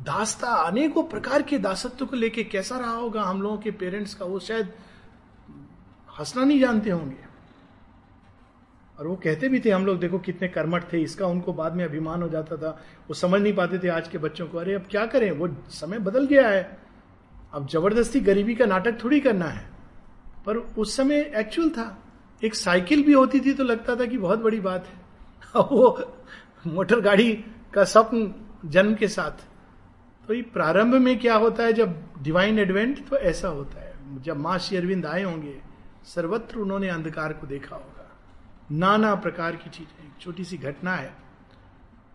दासता अनेकों प्रकार के दासत्व को लेके कैसा रहा होगा हम लोगों के पेरेंट्स का, वो शायद हंसना नहीं जानते होंगे। और वो कहते भी थे हम लोग, देखो कितने कर्मठ थे, इसका उनको बाद में अभिमान हो जाता था। वो समझ नहीं पाते थे आज के बच्चों को, अरे अब क्या करें? वो समय बदल गया है। अब ज़बरदस्ती गरीबी का नाटक थोड़ी करना है। पर उस समय एक्चुअल था। एक साइकिल भी होती थी तो लगता था कि बहुत बड़ी बात है। *laughs* वो मोटर गाड़ी का स्वप्न जन्म के साथ। तो ये प्रारंभ में क्या होता है, जब डिवाइन एडवेंट तो ऐसा होता है। जब माँ श्री अरविंद आए होंगे, सर्वत्र उन्होंने अंधकार को देखा होगा। नाना प्रकार की चीज़ें। एक छोटी सी घटना है।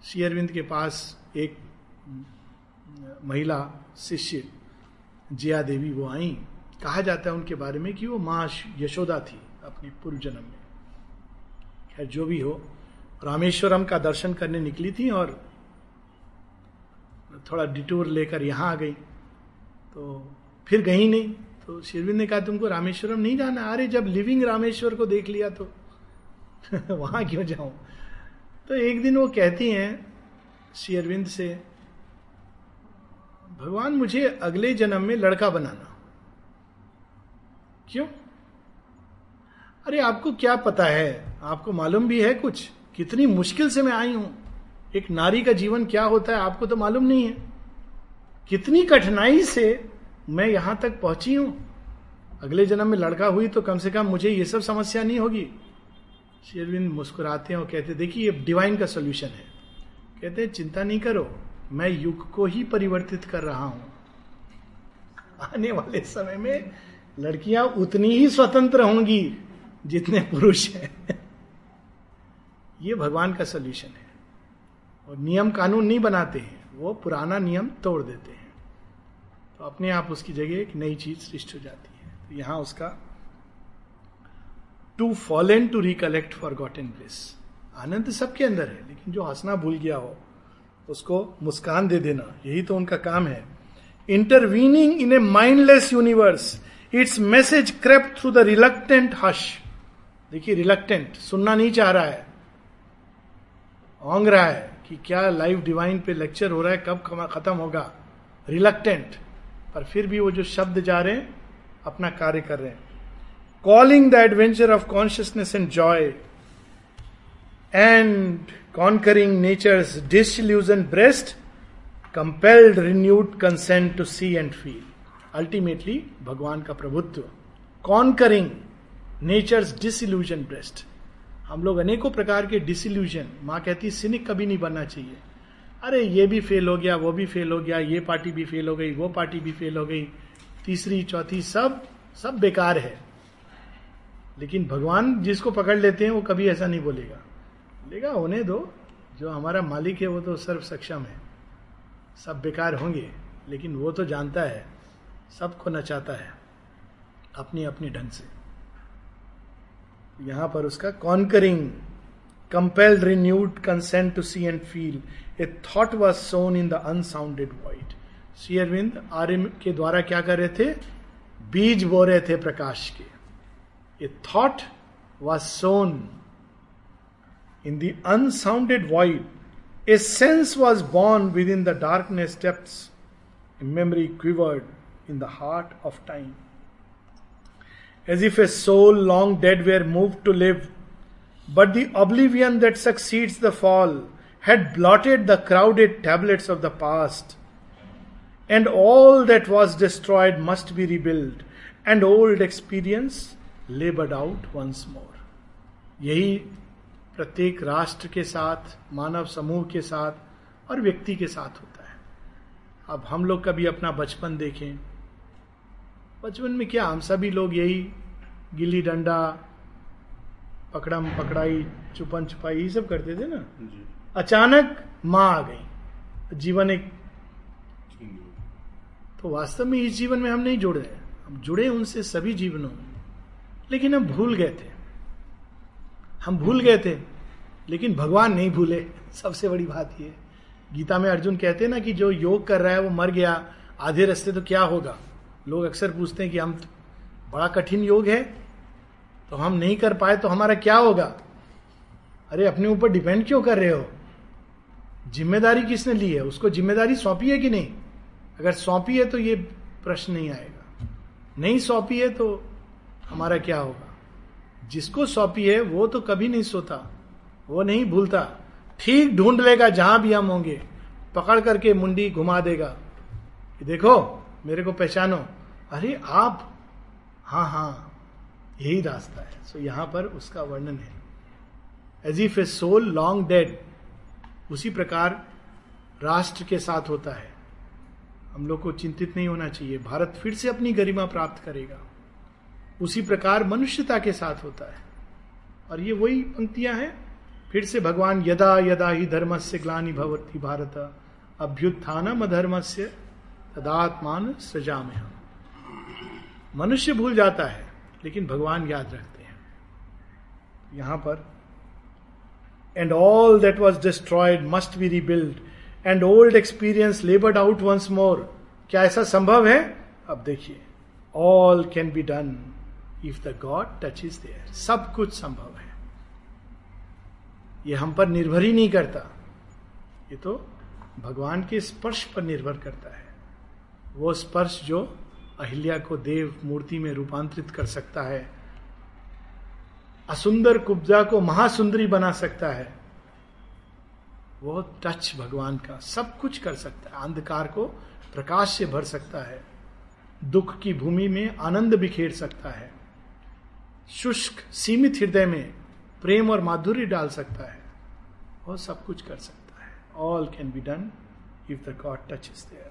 श्री अरविंद के पास एक महिला शिष्य, जिया देवी, वो आई। कहा जाता है उनके बारे में कि वो माँ यशोदा थी अपने पूर्व जन्म में। खैर, जो भी हो, रामेश्वरम का दर्शन करने निकली थी और थोड़ा डिटूर लेकर यहाँ आ गई। तो फिर गई नहीं। तो शेरविंद ने कहा, तुमको रामेश्वरम नहीं जाना? अरे, जब लिविंग रामेश्वर को देख लिया तो *laughs* वहाँ क्यों जाऊँ? तो एक दिन वो कहती हैं श्री अरविंद से, भगवान, मुझे अगले जन्म में लड़का बनाना। क्यों? अरे, आपको क्या पता है? आपको मालूम भी है कुछ? कितनी मुश्किल से मैं आई हूँ। एक नारी का जीवन क्या होता है आपको तो मालूम नहीं है। कितनी कठिनाई से मैं यहाँ तक पहुँची हूँ। अगले जन्म में लड़का हुई तो कम से कम मुझे ये सब समस्या नहीं होगी। शेरविंद मुस्कुराते हैं और कहते देखिए, ये डिवाइन का सोल्यूशन है। कहते चिंता नहीं करो, मैं युग को ही परिवर्तित कर रहा हूँ। आने वाले समय में लड़कियाँ उतनी ही स्वतंत्र होंगी जितने पुरुष हैं। *laughs* ये भगवान का सोल्यूशन है। और नियम कानून नहीं बनाते हैं, वो पुराना नियम तोड़ देते हैं। तो अपने आप उसकी जगह एक नई चीज़ सृष्ट हो जाती है। तो यहाँ उसका too fallen to recollect forgot in bliss. आनंद सबके अंदर है, लेकिन जो हंसना भूल गया हो, उसको मुस्कान दे देना। यही तो उनका काम है। Intervening in a mindless universe its message crept through the reluctant hush देखिए रिलक्टेंट सुनना नहीं चाह रहा है। ओंग रहा है। कि क्या लाइव डिवाइन पे लेक्चर हो रहा है, कब खत्म होगा? रिलक्टेंट पर फिर भी वो जो शब्द जा रहे हैं, अपना कार्य कर रहे हैं। Calling the adventure of consciousness and joy and conquering nature's disillusioned breast compelled renewed consent to see and feel ultimately भगवान का प्रभुत्व। कॉन्करिंग नेचर्स डिसल्यूजन ब्रेस्ट हम लोग अनेकों प्रकार के डिसल्यूजन माँ कहती सिनिक कभी नहीं बनना चाहिए। अरे, ये भी फेल हो गया, वो भी फेल हो गया, ये पार्टी भी फेल हो गई, वो पार्टी भी फेल हो गई, तीसरी, चौथी, सब सब बेकार है। लेकिन भगवान जिसको पकड़ लेते हैं, वो कभी ऐसा नहीं बोलेगा। लेगा होने दो, जो हमारा मालिक है, वो तो सर्व सक्षम है। सब बेकार होंगे, लेकिन वो तो जानता है, सबको नचाता है अपनी अपनी ढंग से। यहाँ पर उसका conquering compelled, renewed consent to see and feel A thought was sown in the unsounded void. Sri Aurobindo Arya के द्वारा क्या कर रहे थे? बीज बो रहे थे प्रकाश के। A thought was sown in the unsounded void a sense was born within the darkness depths memory quivered in the heart of time as if a soul long dead were moved to live But the oblivion that succeeds the fall had blotted the crowded tablets of the past. And all that was destroyed must be rebuilt, and old experience labored out once more. यही प्रत्येक राष्ट्र के साथ मानव समूह के साथ और व्यक्ति के साथ होता है अब हम लोग कभी अपना बचपन देखें बचपन में क्या हम सभी लोग यही गिल्ली डंडा पकड़म पकड़ाई चुपन छुपाई ये सब करते थे ना? अचानक माँ आ गई। जीवन एक तो वास्तव में इस जीवन में हम नहीं जुड़ रहे। हम जुड़े उनसे सभी जीवनों में। लेकिन हम भूल गए थे। हम भूल गए थे लेकिन भगवान नहीं भूले। सबसे बड़ी बात यह गीता में अर्जुन कहते हैं ना कि जो योग कर रहा है वो मर गया। आधे रास्ते तो क्या होगा? लोग अक्सर पूछते हैं कि हम बड़ा कठिन योग है तो हम नहीं कर पाए तो हमारा क्या होगा? अरे, अपने ऊपर डिपेंड क्यों कर रहे हो? ज़िम्मेदारी किसने ली है? उसको ज़िम्मेदारी सौंपी है कि नहीं? अगर सौंपी है तो ये प्रश्न नहीं आएगा। नहीं सौंपी है तो हमारा क्या होगा? जिसको सौंपी है, वो तो कभी नहीं सोता, वो नहीं भूलता। ठीक ढूंढ लेगा जहाँ भी हम होंगे, पकड़ करके मुंडी घुमा देगा। देखो, मेरे को पहचानो। अरे आप हाँ हाँ यही रास्ता है। सो so, यहाँ पर उसका वर्णन है। As if a soul long dead उसी प्रकार राष्ट्र के साथ होता है। हम लोग को चिंतित नहीं होना चाहिए। भारत फिर से अपनी गरिमा प्राप्त करेगा। उसी प्रकार मनुष्यता के साथ होता है। और ये वही पंक्तियाँ हैं। फिर से भगवान यदा यदा ही धर्म से ग्लानी भवती भारत अभ्युत्थानम अधर्म से तदात्मान सजा में हम मनुष्य भूल जाता है, लेकिन भगवान याद रखते हैं। यहाँ पर and all that was destroyed must be rebuild and old experience laboured out once more क्या ऐसा संभव है? अब देखिए all can be done if the God touch is there सब कुछ संभव है। ये हम पर निर्भर ही नहीं करता। ये तो भगवान के स्पर्श पर निर्भर करता है। वो स्पर्श जो अहिल्या को देव मूर्ति में रूपांतरित कर सकता है। असुंदर कुब्जा को महासुंदरी बना सकता है। वो टच भगवान का सब कुछ कर सकता है। अंधकार को प्रकाश से भर सकता है। दुख की भूमि में आनंद बिखेर सकता है। शुष्क, सीमित हृदय में प्रेम और माधुर्य डाल सकता है। वो सब कुछ कर सकता है। All can be done if the God touch is there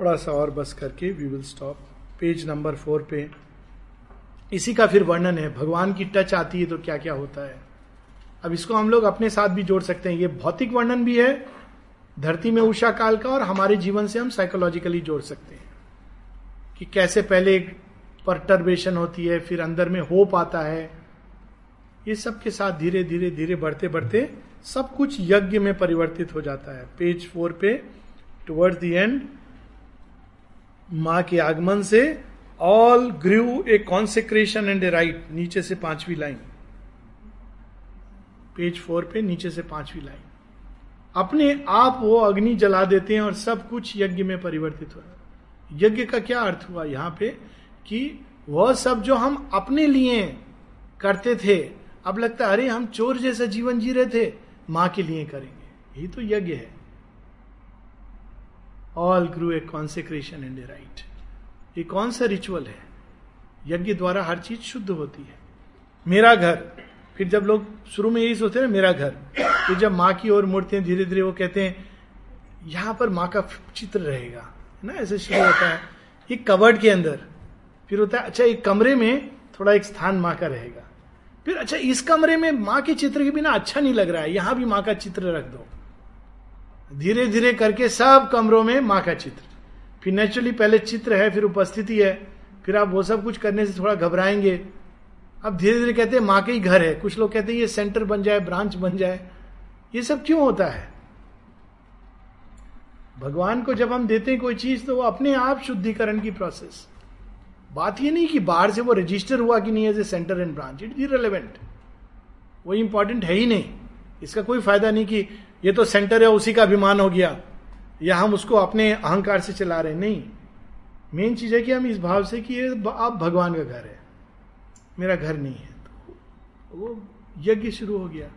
थोड़ा सा और बस करके we will stop page number four पे। इसी का फिर वर्णन है, भगवान की टच आती है तो क्या क्या होता है। अब इसको हम लोग अपने साथ भी जोड़ सकते हैं। ये भौतिक वर्णन भी है, धरती में उषा काल का और हमारे जीवन से हम साइकोलॉजिकली जोड़ सकते हैं। कि कैसे पहले परटर्बेशन होती है, फिर अंदर में होप आता है। ये सब के साथ धीरे धीरे धीरे, बढ़ते बढ़ते सब कुछ यज्ञ में परिवर्तित हो जाता है। पेज फोर पे टुवर्ड्स द एंड माँ के आगमन से all grew a consecration and a rite नीचे से पांचवी लाइन पेज फोर पे नीचे से पांचवी लाइन अपने आप वो अग्नि जला देते हैं और सब कुछ यज्ञ में परिवर्तित हो। यज्ञ का क्या अर्थ हुआ यहाँ पे? कि वह सब जो हम अपने लिए करते थे, अब लगता है, अरे हम चोर जैसा जीवन जी रहे थे, माँ के लिए करेंगे। यही तो यज्ञ है। All grew a consecration and a rite ये कौन सा रिचुअल है? यज्ञ द्वारा हर चीज़ शुद्ध होती है। मेरा घर। फिर जब लोग शुरू में यही सोचते हैं मेरा घर। फिर जब माँ की ओर मुड़ते हैं धीरे धीरे वो कहते हैं, यहाँ पर माँ का चित्र रहेगा। ना? ऐसे शुरू होता है। एक कवर्ड के अंदर। फिर होता है अच्छा एक कमरे में थोड़ा एक स्थान माँ का रहेगा। फिर अच्छा इस कमरे में माँ के चित्र के बिना अच्छा नहीं लग रहा है। यहाँ भी माँ का चित्र रख दो। धीरे धीरे करके सब कमरों में माँ का चित्र। फिर नेचुरली पहले चित्र है, फिर उपस्थिति है, फिर आप वो सब कुछ करने से थोड़ा घबराएँगे। अब धीरे धीरे कहते हैं माँ के ही घर है। कुछ लोग कहते हैं ये सेंटर बन जाए ब्रांच बन जाए। ये सब क्यों होता है? भगवान को जब हम देते हैं कोई चीज़ तो वो अपने आप शुद्धिकरण की प्रोसेस बात ये नहीं कि बाहर से वो रजिस्टर हुआ कि नहीं as a centre and branch it is relevant वो इंपॉर्टेंट है ही नहीं। इसका कोई फ़ायदा नहीं कि ये तो सेंटर है, उसी का अभिमान हो गया। या हम उसको अपने अहंकार से चला रहे नहीं। मेन चीज़ है कि हम इस भाव से कि ये आप भगवान का घर है। मेरा घर नहीं है। तो वो यज्ञ शुरू हो गया।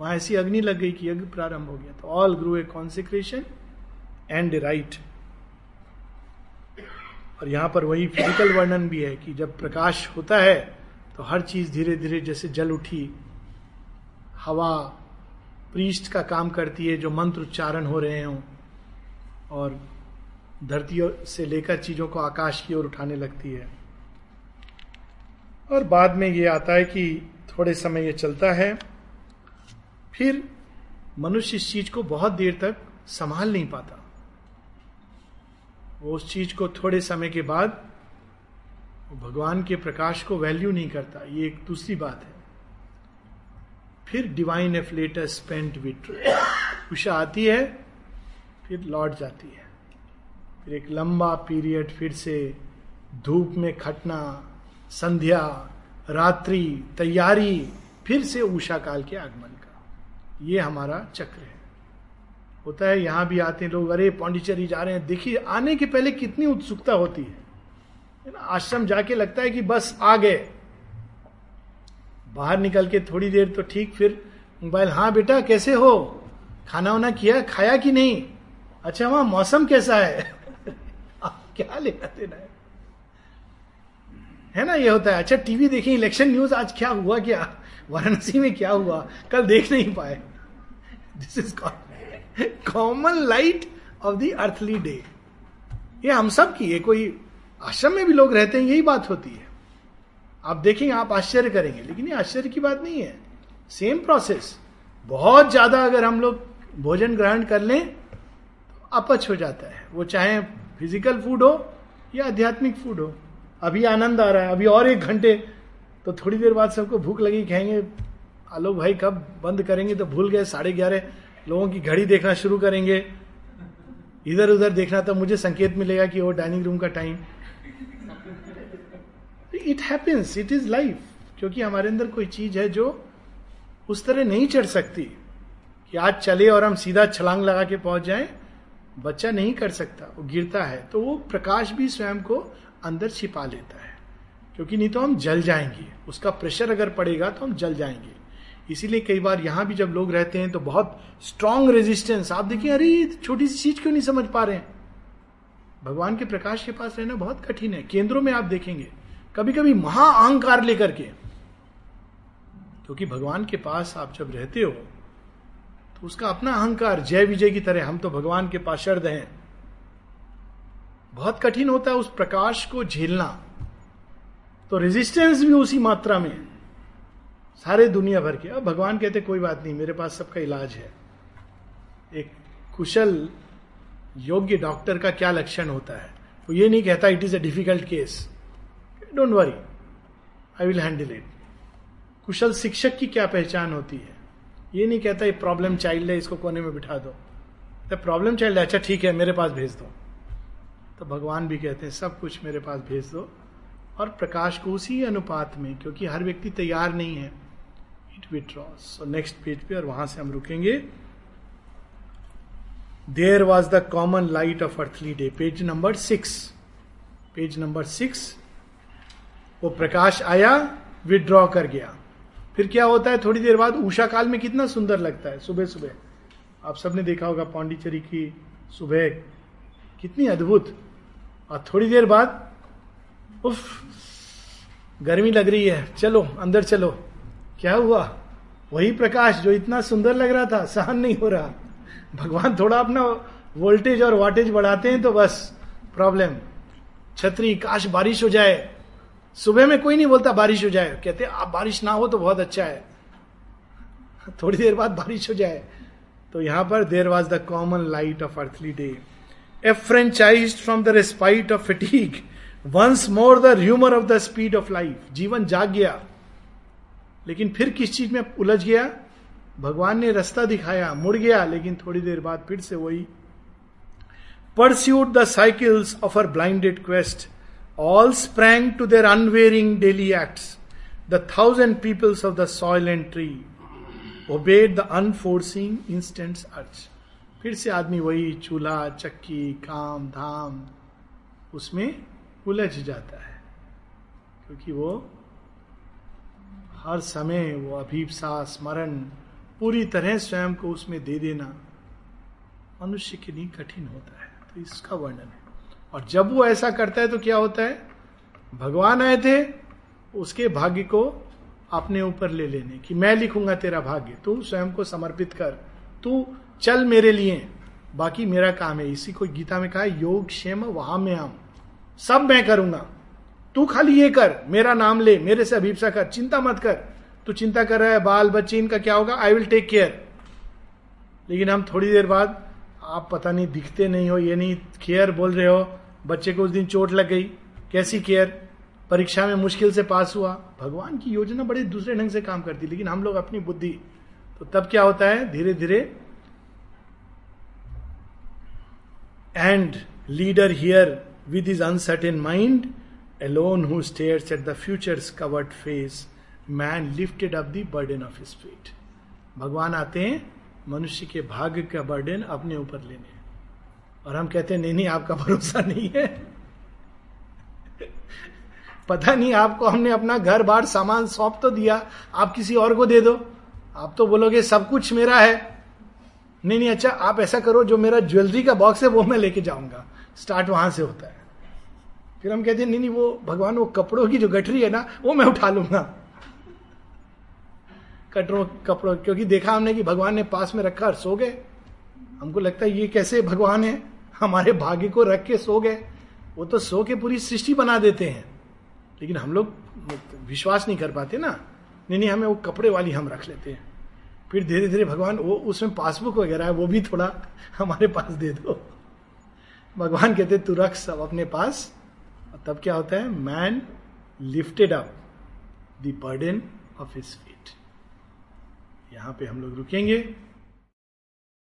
वहाँ ऐसी अग्नि लग गई कि यज्ञ प्रारंभ हो गया। तो all grew a consecration and rite और यहाँ पर वही फ़िज़िकल वर्णन भी है कि जब प्रकाश होता है तो हर चीज़ धीरे धीरे जैसे जल उठी, हवा प्रीस्ट का काम करती है, जो मंत्र उच्चारण हो रहे हों और धरती से लेकर चीज़ों को आकाश की ओर उठाने लगती है। और बाद में ये आता है कि थोड़े समय ये चलता है, फिर मनुष्य इस चीज़ को बहुत देर तक संभाल नहीं पाता। वो उस चीज़ को थोड़े समय के बाद भगवान के प्रकाश को वैल्यू नहीं करता, ये एक दूसरी बात है। फिर डिवाइन एफलेटर स्पेंट विट उषा आती है, फिर लौट जाती है। फिर एक लंबा पीरियड फिर से धूप में खटना, संध्या, रात्रि, तैयारी, फिर से उषा काल के आगमन का। ये हमारा चक्र है। होता है, यहाँ भी आते हैं लोग, अरे, पांडिचेरी जा रहे हैं। देखिए, आने के पहले कितनी उत्सुकता होती है। आश्रम जाके लगता है कि बस आ गए। बाहर निकल के थोड़ी देर तो ठीक, फिर मोबाइल हाँ बेटा, कैसे हो? खाना वाना किया, खाया कि नहीं? अच्छा वहाँ मौसम कैसा है? *laughs* क्या लेना देना है? है ना, ये होता है। अच्छा टीवी देखें, इलेक्शन न्यूज़, आज क्या हुआ क्या? *laughs* वाराणसी में क्या हुआ? कल देख नहीं पाए। This is common light of the earthly day ये हम सब की है, कोई आश्रम में भी लोग रहते हैं, यही बात होती है। आप देखेंगे, आप आश्चर्य करेंगे। लेकिन ये आश्चर्य की बात नहीं है। सेम प्रोसेस बहुत ज़्यादा अगर हम लोग भोजन ग्रहण कर लें तो अपच हो जाता है। वो चाहे फ़िज़िकल फ़ूड हो या आध्यात्मिक फ़ूड हो। अभी आनंद आ रहा है। अभी और एक घंटे तो थोड़ी देर बाद सबको भूख लगी, कहेंगे आलोक भाई, कब बंद करेंगे? तो भूल गए, साढ़े ग्यारह। लोगों की घड़ी देखना शुरू करेंगे। इधर उधर देखना तो मुझे संकेत मिलेगा कि वो डाइनिंग रूम का time it happens it is life क्योंकि हमारे अंदर कोई चीज़ है जो उस तरह नहीं चढ़ सकती कि आज चले और हम सीधा छलांग लगा के पहुँच जाए, बच्चा नहीं कर सकता, वो गिरता है। तो वो प्रकाश भी स्वयं को अंदर छिपा लेता है। क्योंकि नहीं तो हम जल जाएँगे। उसका प्रेशर अगर पड़ेगा तो हम जल जाएँगे। इसीलिए कई बार यहाँ भी जब लोग रहते हैं तो बहुत स्ट्रांग रेजिस्टेंस आप देखिए, अरे, छोटी सी चीज़ क्यों नहीं समझ पा रहे हैं? भगवान के प्रकाश के पास रहना बहुत कठिन है। केंद्रों में आप देखेंगे। कभी कभी महा अहंकार लेकर के। क्योंकि भगवान के पास आप जब रहते हो तो उसका अपना अहंकार, जय विजय की तरह, हम तो भगवान के पास शर्द हैं। बहुत कठिन होता है उस प्रकाश को झेलना। तो रेजिस्टेंस भी उसी मात्रा में सारे दुनिया भर के। अब भगवान कहते, कोई बात नहीं, मेरे पास सबका इलाज है। एक कुशल, योग्य डॉक्टर का क्या लक्षण होता है? वो ये नहीं कहता it is a difficult case don't worry I will handle it कुशल शिक्षक की क्या पहचान होती है? ये नहीं कहता ये प्रॉब्लम चाइल्ड है, इसको कोने में बिठा दो। प्रॉब्लम चाइल्ड है अच्छा ठीक है, मेरे पास भेज दो। तो भगवान भी कहते हैं, सब कुछ मेरे पास भेज दो। और प्रकाश को उसी अनुपात में, क्योंकि हर व्यक्ति तैयार नहीं है it withdraws so next page पे, और वहाँ से हम रुकेंगे। There was the common light of earthly day page number six page number six वो प्रकाश आया विड्रॉ कर गया। फिर क्या होता है, थोड़ी देर बाद उषा काल में कितना सुंदर लगता है, सुबह सुबह। आप सबने देखा होगा पांडिचेरी की सुबह, कितनी अद्भुत। और थोड़ी देर बाद, उफ, गर्मी लग रही है, चलो, अंदर चलो। क्या हुआ? वही प्रकाश जो इतना सुंदर लग रहा था, सहन नहीं हो रहा। भगवान थोड़ा अपना वोल्टेज और वाटेज बढ़ाते हैं तो बस प्रॉब्लम छतरी, काश बारिश हो जाए। सुबह में कोई नहीं बोलता, बारिश हो जाए। कहते, आप बारिश ना हो तो बहुत अच्छा है। *laughs* थोड़ी देर बाद बारिश हो जाए। तो यहाँ पर there was the common light of earthly day affranchised from the respite of fatigue once more the humour of the speed of life जीवन जाग गया। लेकिन फिर किस चीज़ में उलझ गया? भगवान ने रास्ता दिखाया, मुड़ गया, लेकिन थोड़ी देर बाद फिर से वही। Pursued the cycles of her blinded quest all sprang to their unvarying daily acts the thousand peoples of the soil and tree obeyed the unforeseeing instant urge फिर से आदमी वही चूल्हा, चक्की, काम, धाम, उसमें उलझ जाता है। क्योंकि वो हर समय वो अभीपसा स्मरण पूरी तरह स्वयं को उसमें दे देना मनुष्य के लिए कठिन होता है। तो इसका वर्णन है। और जब वो ऐसा करता है तो क्या होता है? भगवान आए थे, उसके भाग्य को अपने ऊपर ले लेने की। मैं लिखूँगा तेरा भाग्य, तू स्वयं को समर्पित कर। तू चल मेरे लिए, बाकी मेरा काम है। इसी को गीता में कहा योग क्षेम वहाँ में आम सब मैं करूँगा। तू खाली ये कर, मेरा नाम ले, मेरे से अभिप्सा कर, चिंता मत कर। तू चिंता कर रहा है, बाल बच्चे, इनका क्या होगा? आई विल टेक केयर लेकिन हम थोड़ी देर बाद, आप पता नहीं दिखते नहीं हो, ये नहीं केयर बोल रहे हो बच्चे को उस दिन चोट लग गई। कैसी केयर? परीक्षा में मुश्किल से पास हुआ। भगवान की योजना बड़े दूसरे ढंग से काम करती, लेकिन हम लोग अपनी बुद्धि। तो तब क्या होता है? धीरे धीरे and leader here with his uncertain mind alone who stares at the future's covered face man lifted up the burden of his fate भगवान आते हैं, मनुष्य के भाग्य का बर्डन अपने ऊपर लेने। और हम कहते हैं, नहीं नहीं, आपका भरोसा नहीं है। पता नहीं, आपको हमने अपना घर बार सामान सौंप तो दिया, आप किसी और को दे दो। आप तो बोलोगे, सब कुछ मेरा है। नहीं नहीं अच्छा आप ऐसा करो, जो मेरा ज्वेलरी का बॉक्स है, वो मैं लेके जाऊँगा। स्टार्ट वहाँ से होता है। फिर हम कहते हैं, नहीं नहीं, वो भगवान, वो कपड़ों की जो गठरी है ना, वो मैं उठा लूँगा। कटरों, कपड़ों, क्योंकि देखा हमने कि भगवान ने पास में रखा और सो गए। हमको लगता है, ये कैसे भगवान है? हमारे भाग्य को रख के सो गए। वो तो सो के पूरी सृष्टि बना देते हैं। लेकिन हम लोग विश्वास नहीं कर पाते ना। नहीं नहीं, हमें वो कपड़े वाली हम रख लेते हैं। फिर धीरे धीरे भगवान, वो उसमें पासबुक वगैरह है, वो भी थोड़ा हमारे पास दे दो। भगवान कहते, तू रख सब अपने पास। और तब क्या होता है? Man lifted up burden of history यहाँ पे हम लोग रुकेंगे।